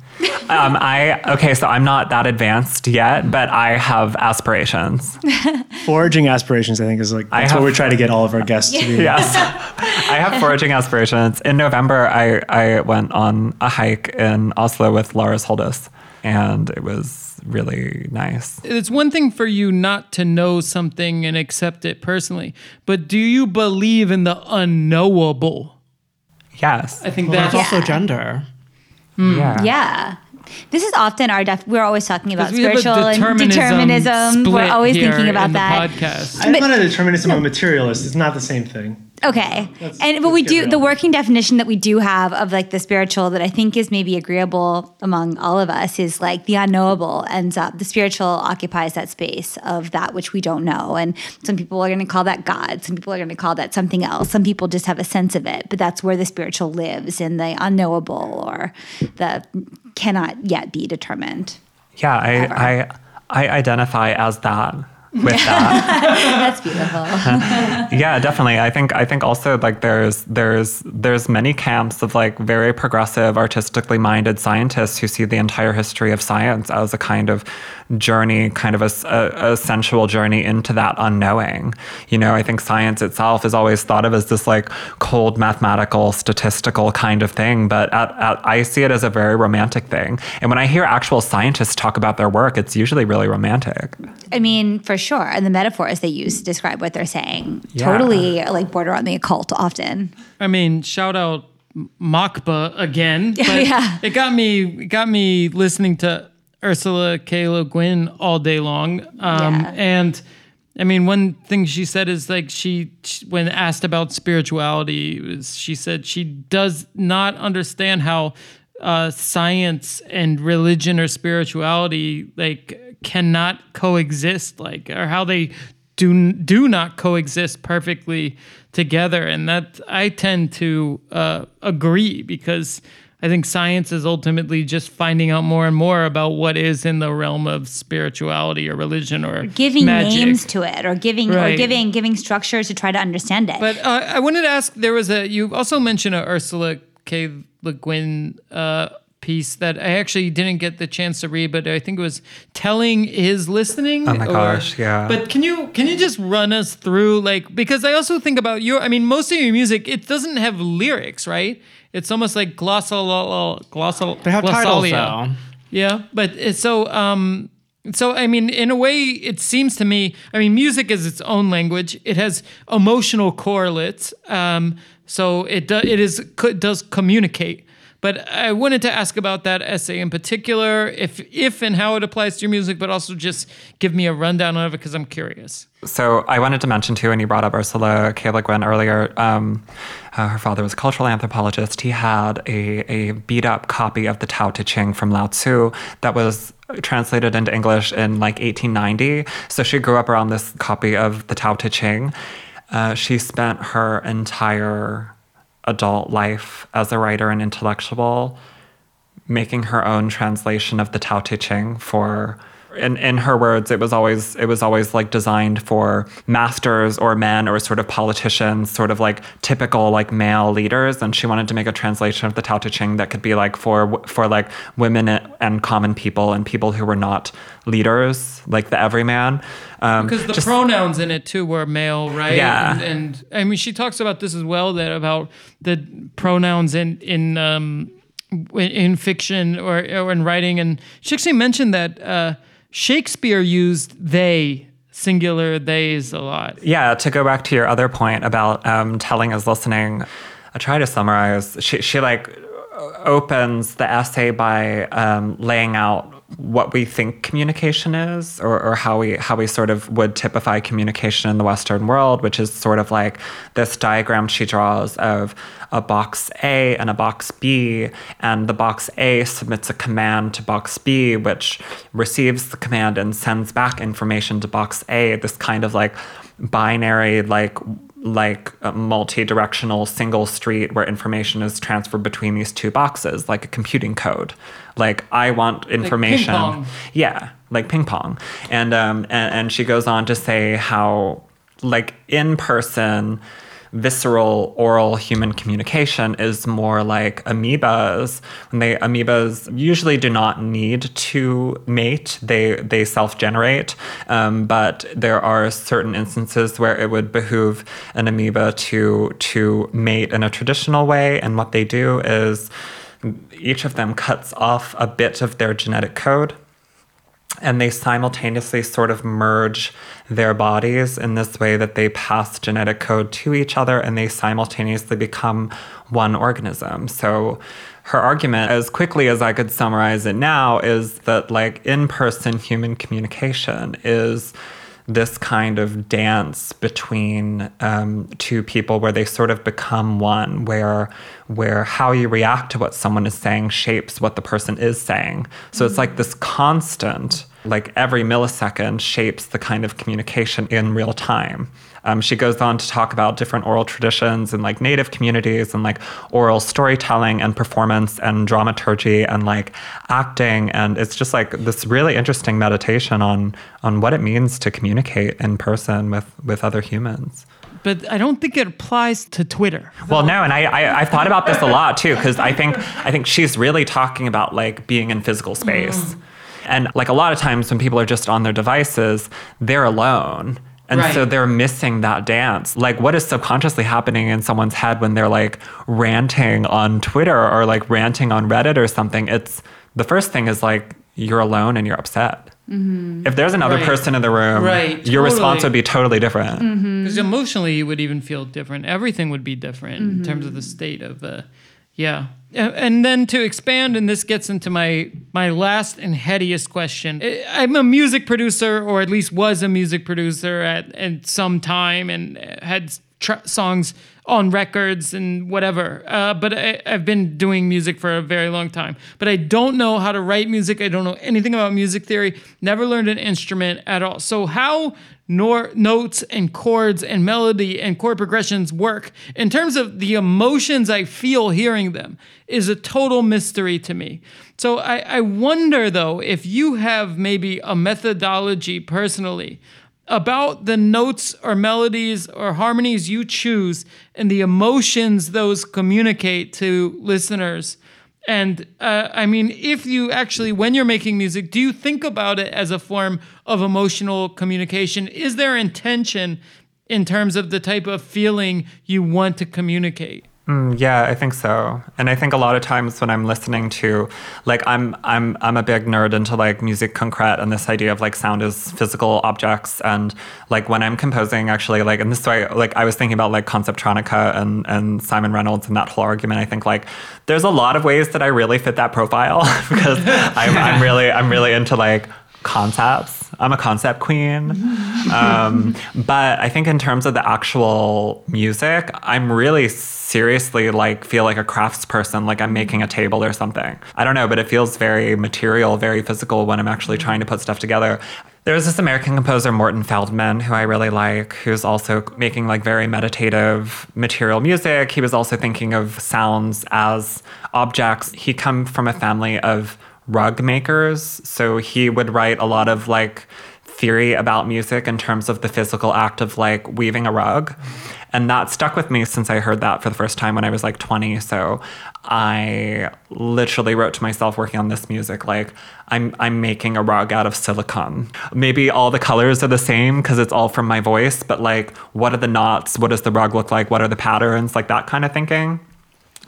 Speaker 3: Um, I okay, so I'm not that advanced yet, but I have aspirations.
Speaker 4: Foraging aspirations, I think, is like
Speaker 3: I
Speaker 4: that's what
Speaker 3: have-
Speaker 4: we try to get all of our guests to do.
Speaker 3: yes, I have foraging aspirations. In November, I I went on a hike in Oslo with Lars Holdhus, and it was really nice.
Speaker 1: It's one thing for you not to know something and accept it personally, but do you believe in the unknowable?
Speaker 3: Yes,
Speaker 1: I think
Speaker 5: Well,
Speaker 1: that's
Speaker 5: that's also
Speaker 2: Yeah.
Speaker 5: gender.
Speaker 3: yeah.
Speaker 2: Yeah. This is often our def- we're always talking about
Speaker 1: we have a
Speaker 2: spiritual and
Speaker 1: determinism
Speaker 2: determinism. We're always thinking about that.
Speaker 1: podcast.
Speaker 4: I'm not a determinist. I'm a materialist. It's not the same thing.
Speaker 2: Okay.
Speaker 4: Let's-
Speaker 2: and but we do the working definition that we do have of like the spiritual that I think is maybe agreeable among all of us is like the unknowable ends up the spiritual occupies that space of that which we don't know. And some people are going to call that God, some people are going to call that something else. Some people just have a sense of it, but that's where the spiritual lives in the unknowable or the cannot yet be determined.
Speaker 3: Yeah, I, I I identify as that with that.
Speaker 2: That's beautiful.
Speaker 3: yeah, definitely. I think I think also like there's there's there's many camps of like very progressive, artistically minded scientists who see the entire history of science as a kind of journey, kind of a sensual journey into that unknowing. You know, I think science itself is always thought of as this like cold mathematical, statistical kind of thing, but at, at, I see it as a very romantic thing. And when I hear actual scientists talk about their work, it's usually really romantic.
Speaker 2: I mean, for sure. And the metaphors they use to describe what they're saying
Speaker 3: Yeah.
Speaker 2: totally like border on the occult often.
Speaker 1: I mean, shout out Machba again. But
Speaker 2: Yeah.
Speaker 1: It got me it got me listening to Ursula K. Le Guin all day long. Um,
Speaker 2: Yeah.
Speaker 1: And I mean, one thing she said is like she, she- when asked about spirituality, was, she said she does not understand how uh, science and religion or spirituality like cannot coexist, like or how they do do not coexist perfectly together, and that I tend to uh, agree because I think science is ultimately just finding out more and more about what is in the realm of spirituality or religion or
Speaker 2: Giving
Speaker 1: magic.
Speaker 2: names to it or giving or giving giving structures to try to understand it.
Speaker 1: But uh, I wanted to ask there was a, you also mentioned a Ursula K. Le Guin uh, piece that I actually didn't get the chance to read, but I think it was telling is listening.
Speaker 3: Oh my
Speaker 1: or-
Speaker 3: gosh, yeah.
Speaker 1: But can you can you just run us through like because I also think about your I mean most of your music it doesn't have lyrics right it's almost like glossal glossal
Speaker 5: They have titles
Speaker 1: glossalia.
Speaker 5: though.
Speaker 1: Yeah, but it's so um so I mean in a way it seems to me I mean music is its own language. It has emotional correlates. Um so it do, it is does communicate. But I wanted to ask about that essay in particular if if and how it applies to your music but also just give me a rundown of it because I'm curious.
Speaker 3: So I wanted to mention too, and you brought up Ursula K. Le Guin earlier. Um, uh, her father was a cultural anthropologist. He had a, a beat up copy of the Tao Te Ching from Lao Tzu that was translated into English in like 1890. So she grew up around this copy of the Tao Te Ching. Uh, she spent her entire adult life as a writer and intellectual making her own translation of the Tao Te Ching for in, in her words it was always it was always like designed for masters or men or sort of politicians sort of like typical like male leaders and she wanted to make a translation of the Tao Te Ching that could be like for for like women and common people and people who were not leaders like the everyman um,
Speaker 1: Because the
Speaker 3: just-
Speaker 1: pronouns in it too were male, right?
Speaker 3: Yeah.
Speaker 1: And, and I mean, she talks about this as well. That about the pronouns in in um, in- fiction or or in writing, and she actually mentioned that uh, Shakespeare used they singular theys a lot.
Speaker 3: Yeah, to go back to your other point about um, telling is listening, I try to summarize. She, she like opens the essay by um, laying out what we think communication is or, or how we how we sort of would typify communication in the western world which is sort of like this diagram she draws of a box A and a box B and the box A submits a command to box B which receives the command and sends back information to box A this kind of like binary like like a multi-directional single street where information is transferred between these two boxes like a computing code. Like i want information.
Speaker 1: pong.
Speaker 3: yeah like ping pong. And um and, and she goes on to say how like in person visceral oral human communication is more like amoebas. When they amoebas usually do not need to mate. They they self-generate. Um, but there are certain instances where it would behoove an amoeba to to mate in a traditional way. And what they do is each of them cuts off a bit of their genetic code and they simultaneously sort of merge their bodies in this way that they pass genetic code to each other and they simultaneously become one organism. So her argument, as quickly as I could summarize it now, is that like in person human communication is this kind of dance between um, two people where they sort of become one where where how you react to what someone is saying shapes what the person is saying so it's like this constant like every millisecond shapes the kind of communication in real time. Um, she goes on to talk about different oral traditions and like native communities and like oral storytelling and performance and dramaturgy and like acting. And it's just like this really interesting meditation on on what it means to communicate in person with with other humans.
Speaker 1: But I don't think it applies to Twitter.
Speaker 3: well no and i, I i've thought about this a lot too because i think i think she's really talking about like being in physical space and like a lot of times when people are just on their devices they're alone and so they're missing that dance. Like, what is subconsciously happening in someone's head when they're like ranting on Twitter or like ranting on Reddit or something? It's the first thing is like, you're alone and you're upset. Mm-hmm. If there's another
Speaker 1: Right.
Speaker 3: person in the room,
Speaker 1: Right,
Speaker 3: your response would be totally different. Mm-hmm.
Speaker 1: Because emotionally, you would even feel different. Everything would be different in mm-hmm. terms of the state of the, yeah. A- And then to expand, and this gets into my my last and headiest question. I'm a music producer, or at least was a music producer at at some time, and had tr- songs on records and whatever. Uh, but I, I've been doing music for a very long time. But I don't know how to write music. I don't know anything about music theory. Never learned an instrument at all. So how nor notes and chords and melody and chord progressions work in terms of the emotions I feel hearing them is a total mystery to me. So I, I wonder though if you have maybe a methodology personally about the notes or melodies or harmonies you choose and the emotions those communicate to listeners. And uh, I mean, if you actually, when you're making music, do you think about it as a form of emotional communication? Is there intention in terms of the type of feeling you want to communicate?
Speaker 3: Mm, Yeah, I think so. And I think a lot of times when I'm listening to like I'm I'm I'm a big nerd into like musique concrète and this idea of like sound is physical objects and like when I'm composing actually like and this way like I was thinking about like Conceptronica and and Simon Reynolds and that whole argument. I think like there's a lot of ways that I really fit that profile because I'm I'm really I'm really into like concepts. I'm a concept queen. Um, but I think in terms of the actual music, I'm really seriously like feel like a craftsperson, like I'm making a table or something. I don't know, but it feels very material, very physical when I'm actually trying to put stuff together. There's this American composer, Morton Feldman, who I really like, who's also making like very meditative material music. He was also thinking of sounds as objects. He come from a family of rug makers, so he would write a lot of like theory about music in terms of the physical act of like weaving a rug. And that stuck with me since I heard that for the first time when I was like 20. So I literally wrote to myself working on this music like I'm I'm making a rug out of silicone. Maybe all the colors are the same because it's all from my voice, but like what are the knots? What does the rug look like? What are the patterns? Like that kind of thinking.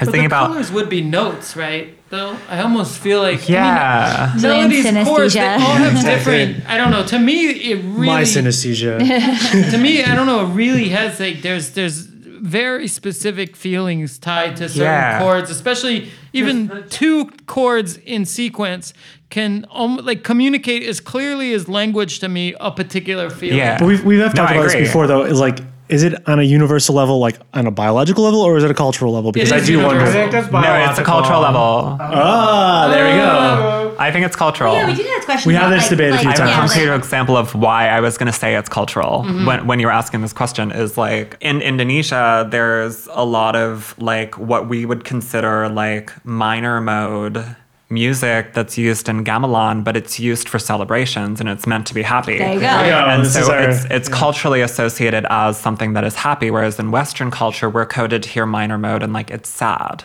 Speaker 3: I was
Speaker 1: But
Speaker 3: thinking
Speaker 1: the
Speaker 3: about
Speaker 1: colors would be notes, right? Though I almost feel like
Speaker 3: yeah.
Speaker 1: I mean, melodies,
Speaker 2: Synesthesia.
Speaker 1: chords, they all have different. I don't know. To me, it really
Speaker 4: My synesthesia.
Speaker 1: to me, I don't know. It really has like there's there's very specific feelings tied to certain
Speaker 3: Yeah.
Speaker 1: chords, especially even two chords in sequence can um, like communicate as clearly as language to me a particular feeling.
Speaker 3: Yeah.
Speaker 4: But we've, we've have
Speaker 3: No,
Speaker 4: talked about this before, though. Is like is it on a universal level, like on a biological level, or is it a cultural level? Because I
Speaker 1: is
Speaker 4: do
Speaker 1: universal.
Speaker 4: wonder.
Speaker 5: that's
Speaker 3: No, it's a cultural level.
Speaker 4: Ah, there we go.
Speaker 3: I think it's cultural.
Speaker 2: Yeah, we did have this question.
Speaker 4: We had
Speaker 2: about,
Speaker 4: this
Speaker 2: like-
Speaker 4: debate a few
Speaker 2: like,
Speaker 3: I have a
Speaker 2: yeah,
Speaker 4: times.
Speaker 3: concrete example of why I was going to say it's cultural when, when you were asking this question is like in Indonesia, there's a lot of like what we would consider like minor mode music that's used in gamelan, but it's used for celebrations and it's meant to be happy.
Speaker 2: There you go.
Speaker 4: Yeah,
Speaker 3: And so
Speaker 4: our-
Speaker 3: it's it's culturally associated as something that is happy, whereas in Western culture, we're coded to hear minor mode and like it's sad.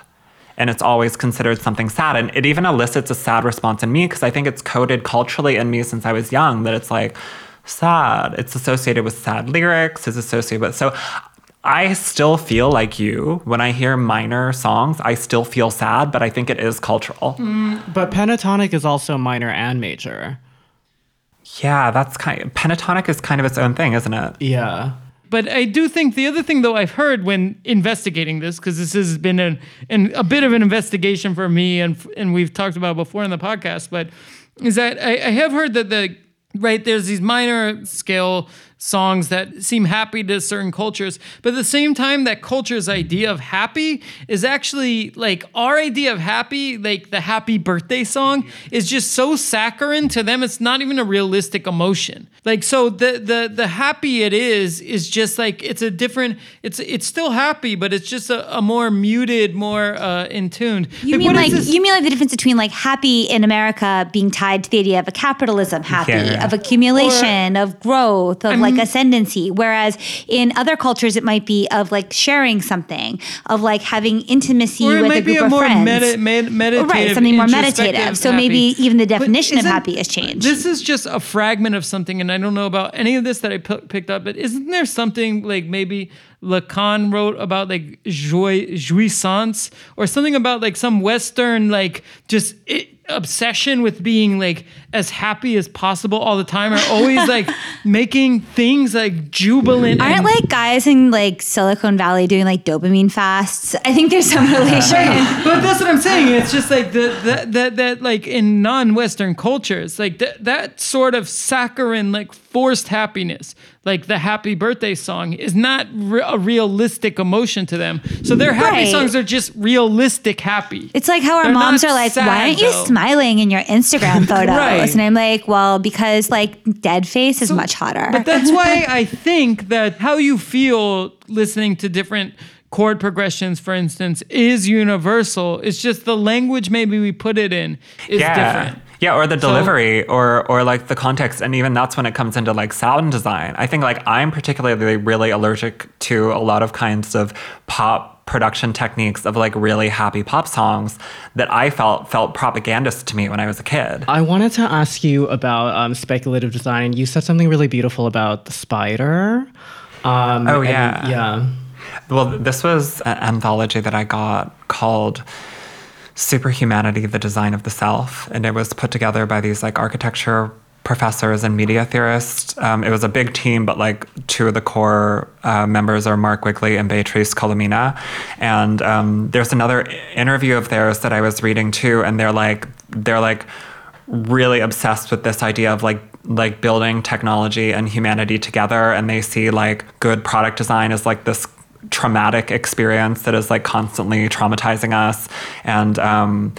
Speaker 3: And it's always considered something sad. And it even elicits a sad response in me because I think it's coded culturally in me since I was young that it's like sad. It's associated with sad lyrics, it's associated with. So I still feel like you. When I hear minor songs, I still feel sad, but I think it is cultural.
Speaker 5: Mm, but pentatonic is also minor and major.
Speaker 3: Yeah, that's kind Of, pentatonic is kind of its own thing, isn't it?
Speaker 5: Yeah.
Speaker 1: But I do think the other thing, though, I've heard when investigating this, because this has been an, an, a bit of an investigation for me, and and we've talked about before in the podcast, but is that I, I have heard that the right there's these minor scale songs that seem happy to certain cultures, but at the same time, that culture's idea of happy is actually like our idea of happy, like the happy birthday song, is just so saccharine to them. It's not even a realistic emotion. Like so, the the the happy it is is just like it's a different. It's it's still happy, but it's just a, a more muted, more uh, in tuned.
Speaker 2: You mean like you mean like the difference between like happy in America being tied to the idea of a capitalism happy,
Speaker 3: Yeah.
Speaker 2: of accumulation, of growth, of like mm-hmm. ascendancy. Whereas in other cultures it might be of like sharing something, of like having intimacy
Speaker 1: or it
Speaker 2: with
Speaker 1: might
Speaker 2: a group
Speaker 1: be a
Speaker 2: of
Speaker 1: more
Speaker 2: friends.
Speaker 1: medi- med- meditative,
Speaker 2: right, something more meditative. So
Speaker 1: happy.
Speaker 2: maybe even the definition of happy has changed.
Speaker 1: This is just a fragment of something, and I don't know about any of this that I p- picked up. But isn't there something like maybe Lacan wrote about like joy, jouissance, or something about like some Western like just i obsession with being like as happy as possible all the time, or always like making things like jubilant.
Speaker 2: Aren't
Speaker 1: and-
Speaker 2: like guys in like Silicon Valley doing like dopamine fasts? I think there's some relation.
Speaker 1: but that's what I'm saying. It's just like the that that, that like in non-Western cultures, like that that sort of saccharine, like forced happiness, like the happy birthday song, is not re- a realistic emotion to them. So their happy
Speaker 2: Right.
Speaker 1: songs are just realistic happy.
Speaker 2: It's like how our
Speaker 1: They're
Speaker 2: moms are like,
Speaker 1: sad,
Speaker 2: why aren't you
Speaker 1: though."
Speaker 2: smiling in your Instagram photos?
Speaker 1: Right.
Speaker 2: And I'm like, well, because like dead face is much hotter.
Speaker 1: But that's why I think that how you feel listening to different chord progressions, for instance, is universal. It's just the language maybe we put it in is
Speaker 3: yeah.
Speaker 1: different.
Speaker 3: Yeah, or the delivery or or like the context and even that's when it comes into like sound design. I think like I'm particularly really allergic to a lot of kinds of pop production techniques of like really happy pop songs that I felt felt propagandist to me when I was a kid.
Speaker 5: I wanted to ask you about um, speculative design. You said something really beautiful about the spider. Um,
Speaker 3: Oh,
Speaker 5: and-
Speaker 3: yeah.
Speaker 5: yeah.
Speaker 3: Well, this was an anthology that I got called Superhumanity: The Design of the Self, and it was put together by these like architecture professors and media theorists. Um, it was a big team, but like two of the core uh, members are Mark Wigley and Beatrice Colomina. And um, there's another interview of theirs that I was reading too, and they're like they're like really obsessed with this idea of like like building technology and humanity together and they see like good product design as like this traumatic experience that is like constantly traumatizing us and um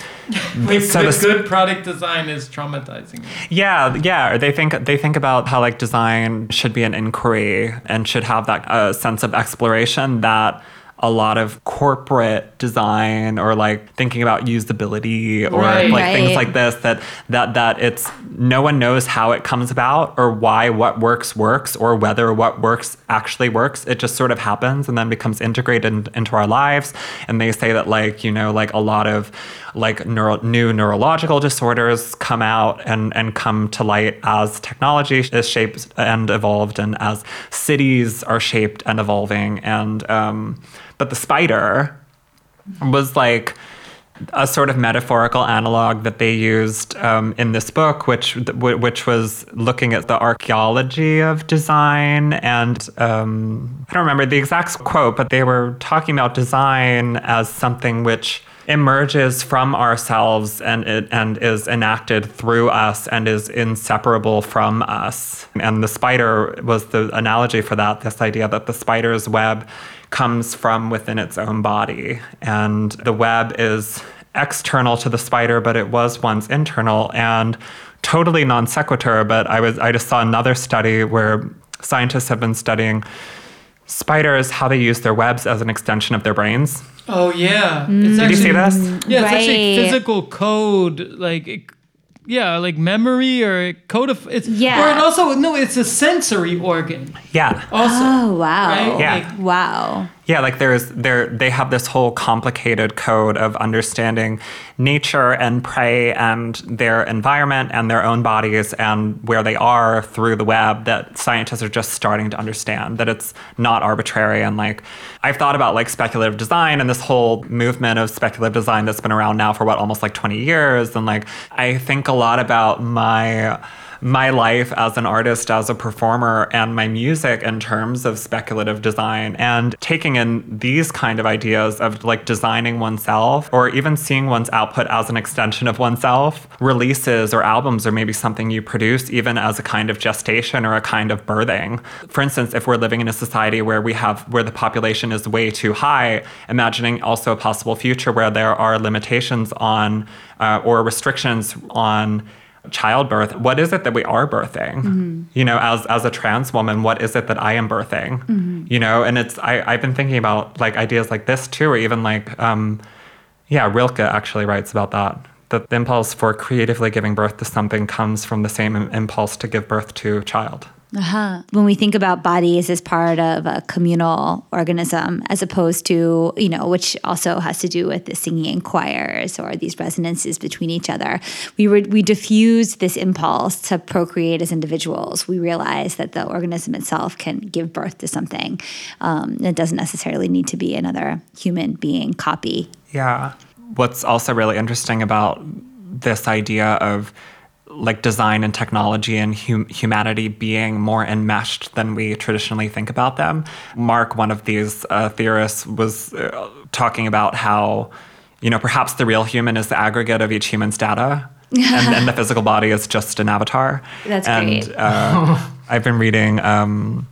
Speaker 1: Like,
Speaker 3: So
Speaker 1: good,
Speaker 3: the-
Speaker 1: good product design is traumatizing.
Speaker 3: yeah yeah they think they think about how like design should be an inquiry and should have that uh, sense of exploration that a lot of corporate design or like thinking about usability or
Speaker 1: Right.
Speaker 3: like things like this that that that it's no one knows how it comes about or why what works works or whether what works actually works. It just sort of happens and then becomes integrated in- into our lives. And they say that like you know like a lot of like neuro, new neurological disorders come out and and come to light as technology is shaped and evolved and as cities are shaped and evolving and um but the spider was like a sort of metaphorical analog that they used um, in this book, which which was looking at the archaeology of design. And um, I don't remember the exact quote, but they were talking about design as something which emerges from ourselves and it and is enacted through us and is inseparable from us. And the spider was the analogy for that, this idea that the spider's web comes from within its own body. And the web is external to the spider, but it was once internal and totally non sequitur. But I was I just saw another study where scientists have been studying spiders how they use their webs as an extension of their brains.
Speaker 1: Oh yeah. It's mm.
Speaker 3: Did you see this?
Speaker 1: Yeah, it's actually physical code, like it- yeah, like memory or code of it's
Speaker 2: Yeah.
Speaker 1: Or it also no, it's a sensory organ.
Speaker 3: Yeah.
Speaker 1: Also,
Speaker 2: Oh wow.
Speaker 1: Right?
Speaker 3: Yeah.
Speaker 1: Like,
Speaker 2: Wow.
Speaker 3: Yeah, like there's there they have this whole complicated code of understanding nature and prey and their environment and their own bodies and where they are through the web that scientists are just starting to understand that it's not arbitrary. And like I've thought about like speculative design and this whole movement of speculative design that's been around now for what almost like 20 years. And like I think a lot about my my life as an artist, as a performer, and my music in terms of speculative design and taking in these kind of ideas of like designing oneself or even seeing one's output as an extension of oneself. Releases or albums or maybe something you produce even as a kind of gestation or a kind of birthing. For instance, if we're living in a society where we have where the population is way too high, imagining also a possible future where there are limitations on uh, or restrictions on childbirth what is it that we are birthing? You know as as a trans woman what is it that i am birthing? You know and it's I, i've been thinking about like ideas like this too or even like um yeah rilke actually writes about that that the impulse for creatively giving birth to something comes from the same impulse to give birth to a child
Speaker 2: Uh-huh. When we think about bodies as part of a communal organism, as opposed to, you know, which also has to do with the singing in choirs or these resonances between each other, we we diffuse this impulse to procreate as individuals. We realize that the organism itself can give birth to something. Um, it doesn't necessarily need to be another human being copy.
Speaker 3: Yeah. What's also really interesting about this idea of like design and technology and hum- humanity being more enmeshed than we traditionally think about them. Mark, one of these uh, theorists, was uh, talking about how, you know, perhaps the real human is the aggregate of each human's data. and, and the physical body is just an avatar.
Speaker 2: That's
Speaker 3: and,
Speaker 2: great.
Speaker 3: Uh, I've been reading um,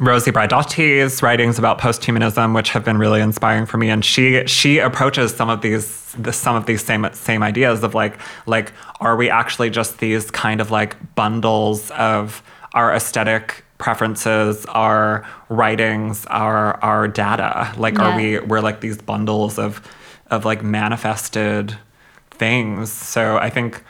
Speaker 3: Rosi Braidotti's writings about posthumanism, which have been really inspiring for me. And she she approaches some of these the, some of these same same ideas of like like are we actually just these kind of like bundles of our aesthetic preferences, our writings, our our data? Like are we we're like these bundles of of like manifested things. So I think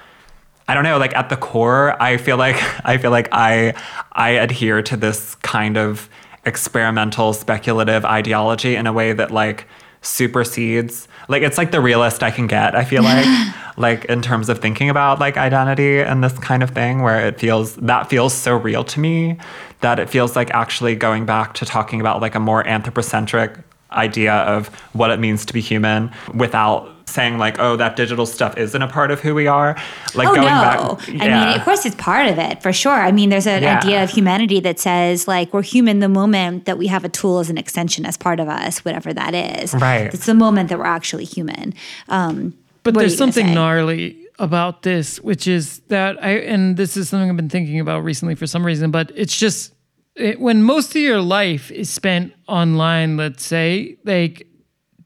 Speaker 3: I don't know, like at the core, I feel like I feel like I I adhere to this kind of experimental speculative ideology in a way that like supersedes like it's like the realest I can get, I feel like. like in terms of thinking about like identity and this kind of thing where it feels that feels so real to me that it feels like actually going back to talking about like a more anthropocentric idea of what it means to be human without saying like oh that digital stuff isn't a part of who we are like
Speaker 2: oh
Speaker 3: going
Speaker 2: no!
Speaker 3: back
Speaker 2: I mean, of course, it's part of it for sure. I mean, there's an
Speaker 3: Yeah.
Speaker 2: idea of humanity that says like we're human the moment that we have a tool as an extension as part of us, whatever that is.
Speaker 3: Right.
Speaker 2: It's the moment that we're actually human. Um,
Speaker 1: But there's something gnarly about this, which is that I, and this is something I've been thinking about recently for some reason, but it's just it, when most of your life is spent online, let's say, like,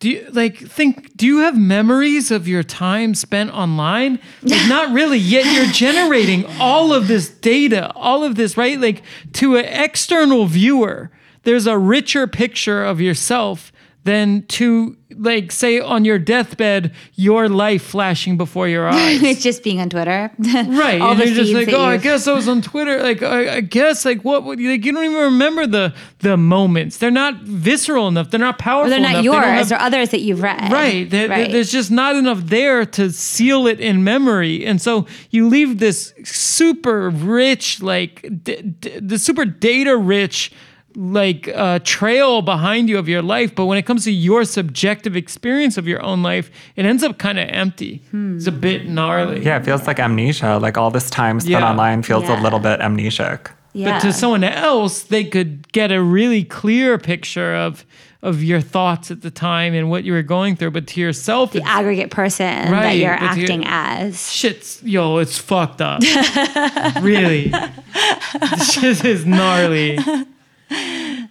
Speaker 1: do you like think, do you have memories of your time spent online? Like, not really, yet you're generating all of this data, all of this, right? Like, to an external viewer, there's a richer picture of yourself than to like say on your deathbed your life flashing before your eyes
Speaker 2: it's just being on Twitter,
Speaker 1: right
Speaker 2: All
Speaker 1: and
Speaker 2: the
Speaker 1: you're just like oh i guess i was on twitter like i, I guess like what would like you don't even remember the the moments they're not visceral enough they're not powerful
Speaker 2: Or they're not
Speaker 1: enough. They
Speaker 2: yours
Speaker 1: have-
Speaker 2: or others that you've read.
Speaker 1: Right. There-
Speaker 2: Right.
Speaker 1: There's just not enough there to seal it in memory. And so you leave this super rich, like, d- d- the super data rich, like, uh, trail behind you of your life. But when it comes to your subjective experience of your own life, it ends up kind of empty.
Speaker 2: Hmm.
Speaker 1: It's a bit gnarly.
Speaker 3: yeah it feels like amnesia like all this time spent
Speaker 1: Yeah.
Speaker 3: online feels
Speaker 2: Yeah.
Speaker 3: a little bit amnesic
Speaker 2: yeah.
Speaker 1: But to someone else, they could get a really clear picture of of your thoughts at the time and what you were going through, but to yourself,
Speaker 2: the
Speaker 1: it's,
Speaker 2: aggregate person that you're
Speaker 1: but you-
Speaker 2: acting as.
Speaker 1: shit's yo, it's fucked up. really, this shit is gnarly.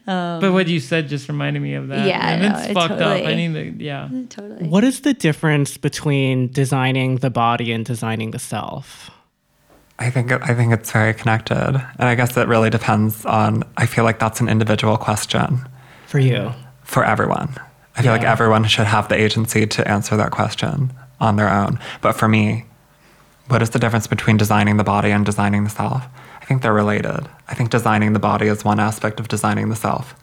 Speaker 1: but what you said just reminded me of that.
Speaker 2: Um, Yeah,
Speaker 1: and
Speaker 2: no,
Speaker 1: it's
Speaker 2: it
Speaker 1: fucked up. I need to, yeah.
Speaker 2: Totally.
Speaker 5: What is the difference between designing the body and designing the self?
Speaker 3: I think it, I think it's very connected, and I guess it really depends on. I feel like that's an individual question
Speaker 5: For you.
Speaker 3: for everyone. I feel like everyone should have the agency to answer that question on their own. But for me, what is the difference between designing the body and designing the self? I think they're related. I think designing the body is one aspect of designing the self.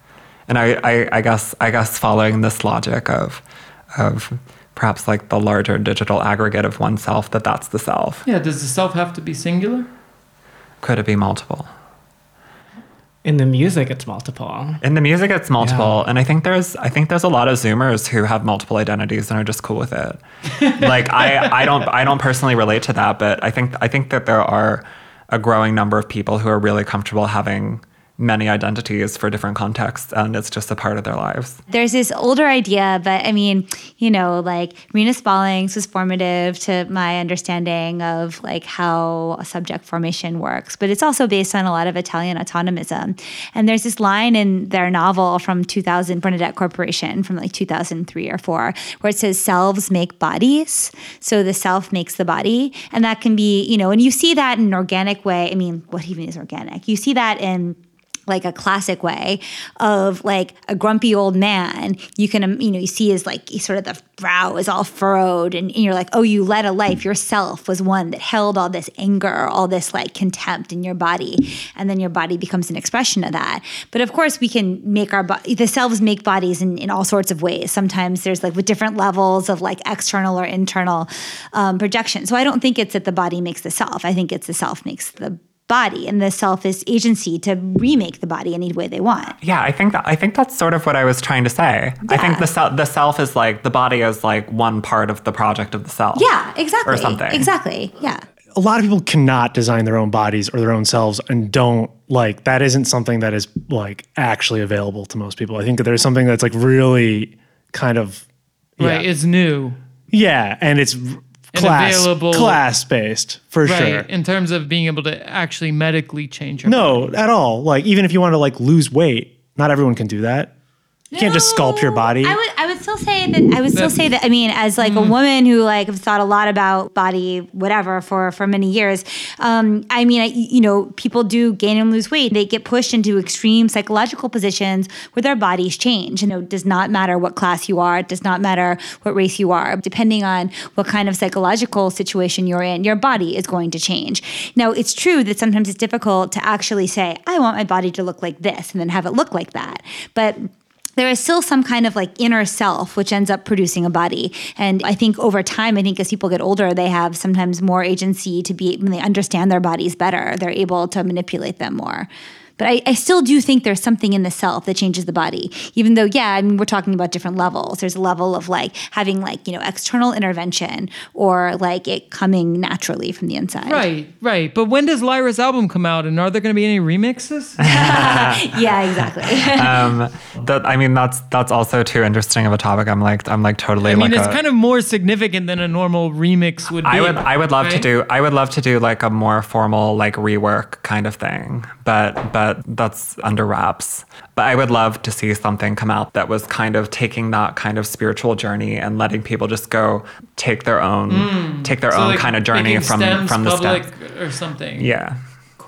Speaker 3: And I, I, I guess I guess following this logic of of perhaps like the larger digital aggregate of oneself, that that's the self.
Speaker 1: Yeah, does the self have to be singular?
Speaker 3: Could it be multiple?
Speaker 5: In the music, it's multiple.
Speaker 3: In the music, it's multiple,
Speaker 5: Yeah.
Speaker 3: and I think there's I think there's a lot of Zoomers who have multiple identities and are just cool with it. like I I don't I don't personally relate to that, but I think I think that there are a growing number of people who are really comfortable having many identities for different contexts, and it's just a part of their lives.
Speaker 2: There's this older idea, but I mean, you know, like Reena Spaulings was formative to my understanding of like how subject formation works, but it's also based on a lot of Italian autonomism. And there's this line in their novel from 2000, Bernadette Corporation, from like 2003 or four, where it says selves make bodies. So the self makes the body. And that can be, you know, and you see that in an organic way. I mean, what even is organic? You see that in like a classic way of like a grumpy old man you can um, you know you see his like sort of the brow is all furrowed and, and you're like oh you led a life. Yourself was one that held all this anger all this like contempt in your body and then your body becomes an expression of that. But of course we can make our bo- the selves make bodies in, in all sorts of ways. Sometimes there's like with different levels of like external or internal um, projection. So i don't think it's that the body makes the self. I think it's the self makes the body and the self is agency to remake the body any way they want.
Speaker 3: Yeah, I think that I think that's sort of what I was trying to say. I think the self the self is like the body is like one part of the project of the self.
Speaker 2: Yeah, exactly.
Speaker 3: Or something.
Speaker 2: Exactly. Yeah.
Speaker 4: a lot of people cannot design their own bodies or their own selves and don't like that isn't something that is like actually available to most people. I think that there's something that's like really kind of yeah,
Speaker 1: Right, it's new.
Speaker 4: yeah and it's class
Speaker 1: available-
Speaker 4: class based for
Speaker 1: Right,
Speaker 4: sure.
Speaker 1: in terms of being able to actually medically change your
Speaker 4: No, at all. Like even if you want to like lose weight, not everyone can do that. You can't just sculpt your body.
Speaker 2: I would I would still say that I would still say that I mean as like
Speaker 1: Mm-hmm.
Speaker 2: a woman who like have thought a lot about body whatever for for many years. Um, I mean I, you know people do gain and lose weight. They get pushed into extreme psychological positions where their bodies change. You know, it does not matter what class you are. It does not matter what race you are. Depending on what kind of psychological situation you're in, your body is going to change. Now it's true that sometimes it's difficult to actually say I want my body to look like this and then have it look like that. But there is still some kind of like inner self which ends up producing a body. And i think over time i think as people get older they have sometimes more agency to be when they understand their bodies better they're able to manipulate them more but I, I still do think there's something in the self that changes the body even though yeah i mean we're talking about different levels there's a level of like having like you know external intervention or like it coming naturally from the inside
Speaker 1: Right, right. But when does Lyra's album come out, and are there going to be any remixes?
Speaker 2: yeah exactly
Speaker 3: um, that I mean that's that's also too interesting of a topic. I'm like I'm like totally
Speaker 1: I mean,
Speaker 3: like
Speaker 1: it's
Speaker 3: a-
Speaker 1: kind of more significant than a normal remix would be.
Speaker 3: I would I would love to do I would love to do like a more formal like rework kind of thing. But but that's under wraps. But I would love to see something come out that was kind of taking that kind of spiritual journey and letting people just go take their own hmm. take their.
Speaker 1: So,
Speaker 3: own
Speaker 1: like,
Speaker 3: kind of journey from from the
Speaker 1: public
Speaker 3: steps.
Speaker 1: or something.
Speaker 3: Yeah.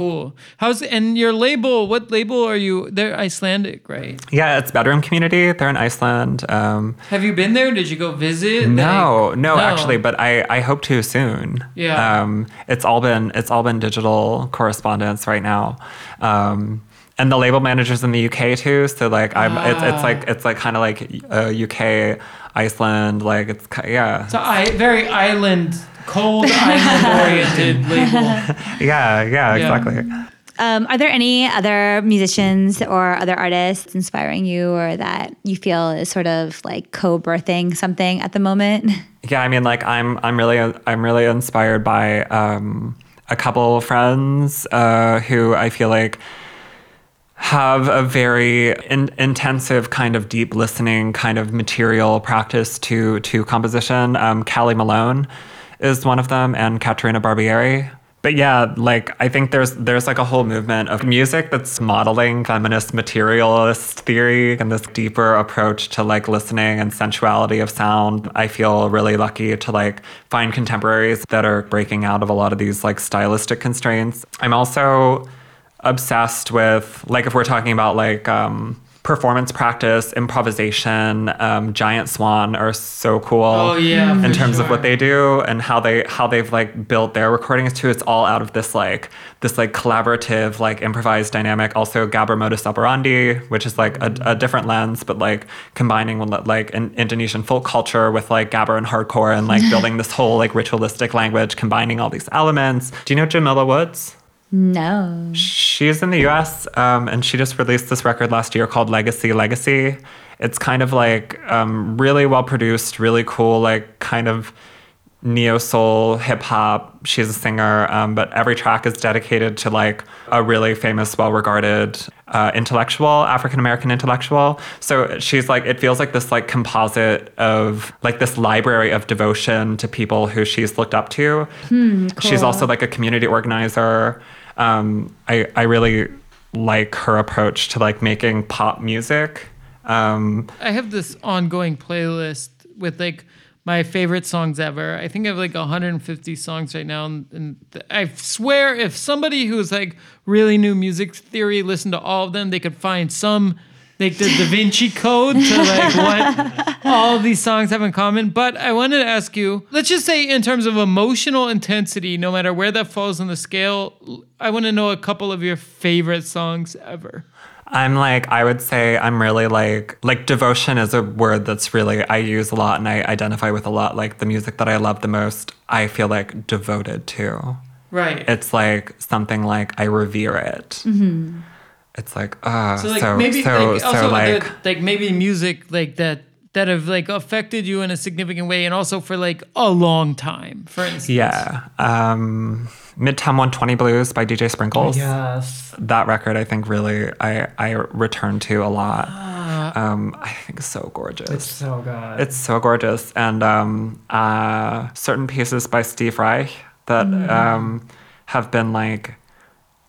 Speaker 1: Cool. How's and your label? What label are you? They're Icelandic, right?
Speaker 3: Yeah, it's Bedroom Community. They're in Iceland. Um,
Speaker 1: Have you been there? Did you go visit?
Speaker 3: No,
Speaker 1: Like-
Speaker 3: no, actually, but I, I hope to soon.
Speaker 1: Yeah.
Speaker 3: Um, it's all been it's all been digital correspondence right now. Um, and the label managers in the UK too. So like I'm it's, it's like it's like kind of like uh, UK, Iceland. Like it's yeah
Speaker 1: So I very island, cold island oriented label.
Speaker 3: yeah yeah exactly.
Speaker 2: Um, are there any other musicians or other artists inspiring you or that you feel is sort of like co-birthing something at the moment?
Speaker 3: Yeah, I mean, like I'm, I'm really, I'm really inspired by um, a couple of friends uh, who I feel like have a very in, intensive kind of deep listening kind of material practice to to composition. Um, Callie Malone is one of them, and Caterina Barbieri. But yeah, like I think there's there's like a whole movement of music that's modeling feminist materialist theory and this deeper approach to like listening and sensuality of sound. I feel really lucky to like find contemporaries that are breaking out of a lot of these like stylistic constraints. I'm also obsessed with like if we're talking about like um performance practice, improvisation, um, Giant Swan are so cool.
Speaker 1: Oh, yeah,
Speaker 3: in terms of what they do and how they how they've like built their recordings too. It's all out of this like this like collaborative like improvised dynamic. Also, Gabber modus operandi, which is like a, a different lens, but like combining like an Indonesian folk culture with like Gabber and hardcore and like building this whole like ritualistic language, combining all these elements. Do you know Jamila Woods?
Speaker 2: No.
Speaker 3: She's in the US um, and she just released this record last year called Legacy Legacy. It's kind of like um, really well produced, really cool, like kind of neo soul hip hop. She's a singer, um, but every track is dedicated to like a really famous, well regarded uh, intellectual, African American intellectual. So she's like, it feels like this like composite of like this library of devotion to people who she's looked up to. She's
Speaker 2: cool.
Speaker 3: also like a community organizer. Um, I, I really like her approach to like making pop music. Um,
Speaker 1: I have this ongoing playlist with like my favorite songs ever. I think I have like 150 songs right now, and, and I swear if somebody who's like really new music theory listened to all of them, they could find some like the Da Vinci Code to like what all these songs have in common. But I wanted to ask you, let's just say in terms of emotional intensity, no matter where that falls on the scale, I want to know a couple of your favorite songs ever.
Speaker 3: I'm like, I would say I'm really like, like devotion is a word that's really, I use a lot and I identify with a lot. Like the music that I love the most, I feel like devoted to.
Speaker 1: Right.
Speaker 3: It's like something like I revere it. Mm-hmm. It's like, ah,
Speaker 1: So
Speaker 3: so,
Speaker 1: like
Speaker 3: so,
Speaker 1: maybe
Speaker 3: so,
Speaker 1: like, also
Speaker 3: like,
Speaker 1: the- like maybe music like that that have like affected you in a significant way and also for like a long time for instance
Speaker 3: yeah. Um, Midtown 120 Blues by DJ Sprinkles.
Speaker 5: Yes.
Speaker 3: That record, I think, really, I, I return to a lot. Um, I think it's so gorgeous.
Speaker 5: It's so good.
Speaker 3: It's so gorgeous. And um, uh, certain pieces by Steve Reich that um, have been like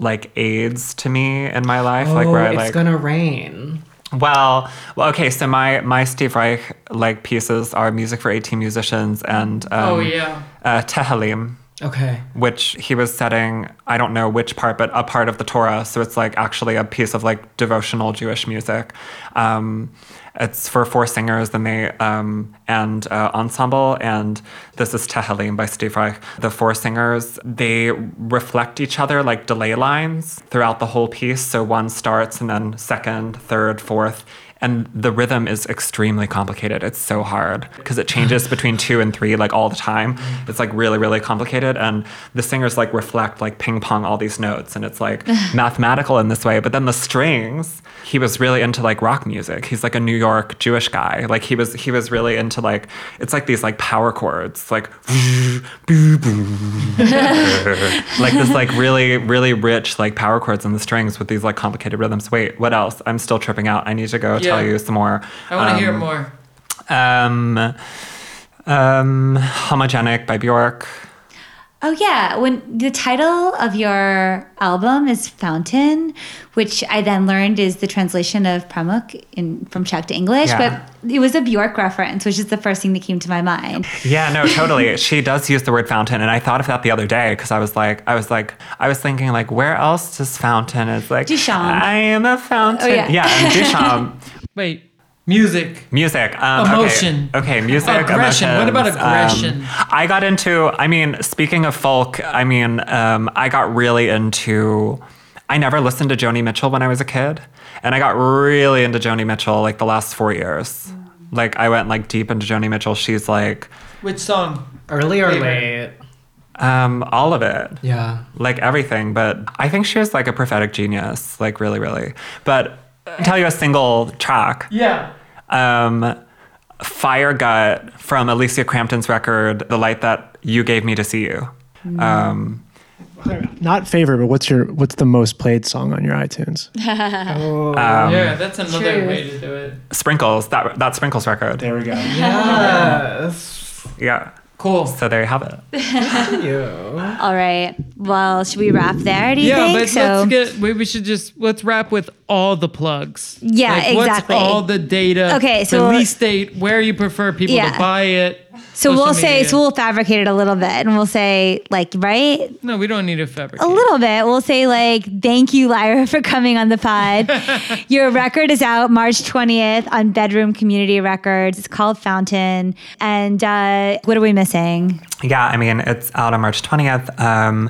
Speaker 3: like aids to me in my life.
Speaker 5: oh,
Speaker 3: like where I
Speaker 5: it's
Speaker 3: like
Speaker 5: gonna rain.
Speaker 3: well, well, okay. So my my Steve Reich like pieces are music for 18 musicians and um,
Speaker 1: Oh, yeah.
Speaker 3: uh, Tehillim
Speaker 5: Okay.
Speaker 3: which he was setting i don't know which part but a part of the torah so it's like actually a piece of like devotional jewish music um, it's for four singers and they um, and uh, ensemble and this is tehillim by steve reich. The four singers they reflect each other like delay lines throughout the whole piece. So one starts and then second third fourth and the rhythm is extremely complicated. It's so hard because it changes between two and three like all the time. Mm-hmm. It's like really, really complicated. And the singers like reflect like ping pong all these notes and it's like mathematical in this way. But then the strings, he was really into like rock music. He's like a New York Jewish guy. Like he was he was really into like it's like these like power chords, like like this like really really rich like power chords in the strings with these like complicated rhythms. Wait, what else? I'm still tripping out. I need to go tell
Speaker 1: Yeah.
Speaker 3: you some more.
Speaker 1: i want to hear
Speaker 3: Um,
Speaker 1: more
Speaker 3: Um, um, homogenic by Bjork.
Speaker 2: Oh yeah, when the title of your album is Fountain, which I then learned is the translation of Pramuk in from Czech to English,
Speaker 3: Yeah.
Speaker 2: but it was a Bjork reference, which is the first thing that came to my mind.
Speaker 3: Yeah, no, totally. she does use the word fountain, and I thought of that the other day because I was like, I was like, I was thinking like, where else does fountain? It's like
Speaker 2: Duchamp.
Speaker 3: I am a fountain.
Speaker 2: Oh, yeah.
Speaker 3: yeah, and Duchamp.
Speaker 1: Wait music
Speaker 3: Music. Um.
Speaker 1: Emotion.
Speaker 3: Okay, music.
Speaker 1: Aggression. What about aggression?
Speaker 3: Um, I got into, I mean, speaking of folk, I mean, um, I got really into, I never listened to Joni Mitchell when I was a kid. And I got really into Joni Mitchell like the last four years. Like I went like deep into Joni Mitchell. She's like,
Speaker 1: which song
Speaker 5: Early or
Speaker 1: Favorite.
Speaker 5: late?
Speaker 3: um, all of it.
Speaker 5: Yeah.
Speaker 3: like everything. But I think she was like a prophetic genius, like really, really. But I'll tell you a single track.
Speaker 1: yeah
Speaker 3: Um, Fire Gut from Elysia Crampton's record, The Light That You Gave Me to See You. Um,
Speaker 4: Not favorite, but what's your what's the most played song on your iTunes?
Speaker 1: yeah, that's another way to do it.
Speaker 3: Sprinkles, that that Sprinkles record.
Speaker 4: There we go.
Speaker 5: Yes.
Speaker 3: Yeah.
Speaker 1: Cool.
Speaker 3: So there you have it.
Speaker 5: you.
Speaker 2: All right. Well, should we wrap there? Do you
Speaker 1: Yeah,
Speaker 2: think?
Speaker 1: but
Speaker 2: so
Speaker 1: let's get. We, we should just let's wrap with all the plugs.
Speaker 2: Yeah,
Speaker 1: like, what's all the data.
Speaker 2: Okay, so-
Speaker 1: release date, where you prefer people
Speaker 2: Yeah.
Speaker 1: to buy it.
Speaker 2: So
Speaker 1: social
Speaker 2: we'll say
Speaker 1: media.
Speaker 2: so we'll fabricate it a little bit and we'll say like right
Speaker 1: No, we don't need a fabric.
Speaker 2: a little bit. We'll say like, thank you, Lyra, for coming on the pod. Your record is out March 20th on Bedroom Community Records. It's called Fountain. And uh, what are we missing?
Speaker 3: Yeah, I mean, it's out on March 20th. Um,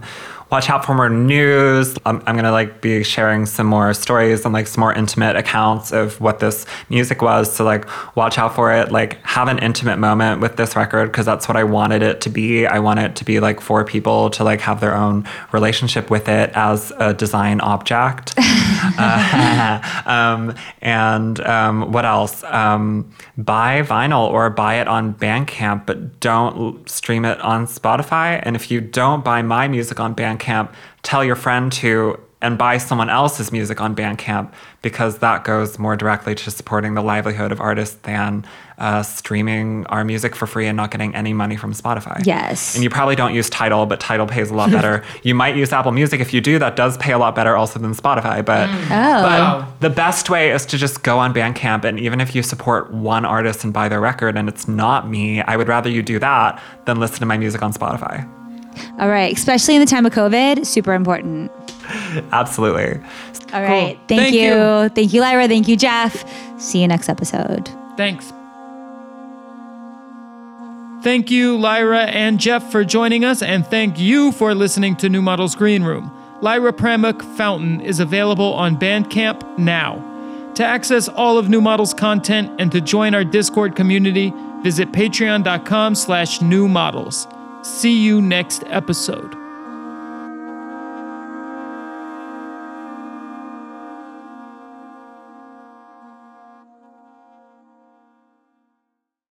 Speaker 3: watch out for more news. I'm, I'm gonna like be sharing some more stories and like some more intimate accounts of what this music was. So like, watch out for it. Like, have an intimate moment with this record because that's what I wanted it to be. I want it to be like for people to like have their own relationship with it as a design object. Uh, um, and um, what else? Um, buy vinyl or buy it on Bandcamp, but don't stream it on Spotify. And if you don't buy my music on Bandcamp, tell your friend to and buy someone else's music on Bandcamp because that goes more directly to supporting the livelihood of artists than uh, streaming our music for free and not getting any money from Spotify.
Speaker 2: Yes.
Speaker 3: And you probably don't use Tidal, but Tidal pays a lot better. you might use Apple Music. If you do, that does pay a lot better also than Spotify. But,
Speaker 2: Oh.
Speaker 1: Wow.
Speaker 3: the best way is to just go on Bandcamp. And even if you support one artist and buy their record and it's not me, I would rather you do that than listen to my music on Spotify.
Speaker 2: All right. Especially in the time of COVID, super important.
Speaker 3: Absolutely.
Speaker 2: All right. Thank,
Speaker 1: Thank
Speaker 2: you.
Speaker 1: you.
Speaker 2: Thank you, Lyra. Thank you, Jeff. See you next episode.
Speaker 1: Thanks. Thank you, Lyra and Jeff, for joining us, and thank you for listening to New Models Green Room. Lyra Pramuk Fountain is available on Bandcamp now. To access all of New Models content and to join our Discord community, visit patreon.com slash new models. See you next episode.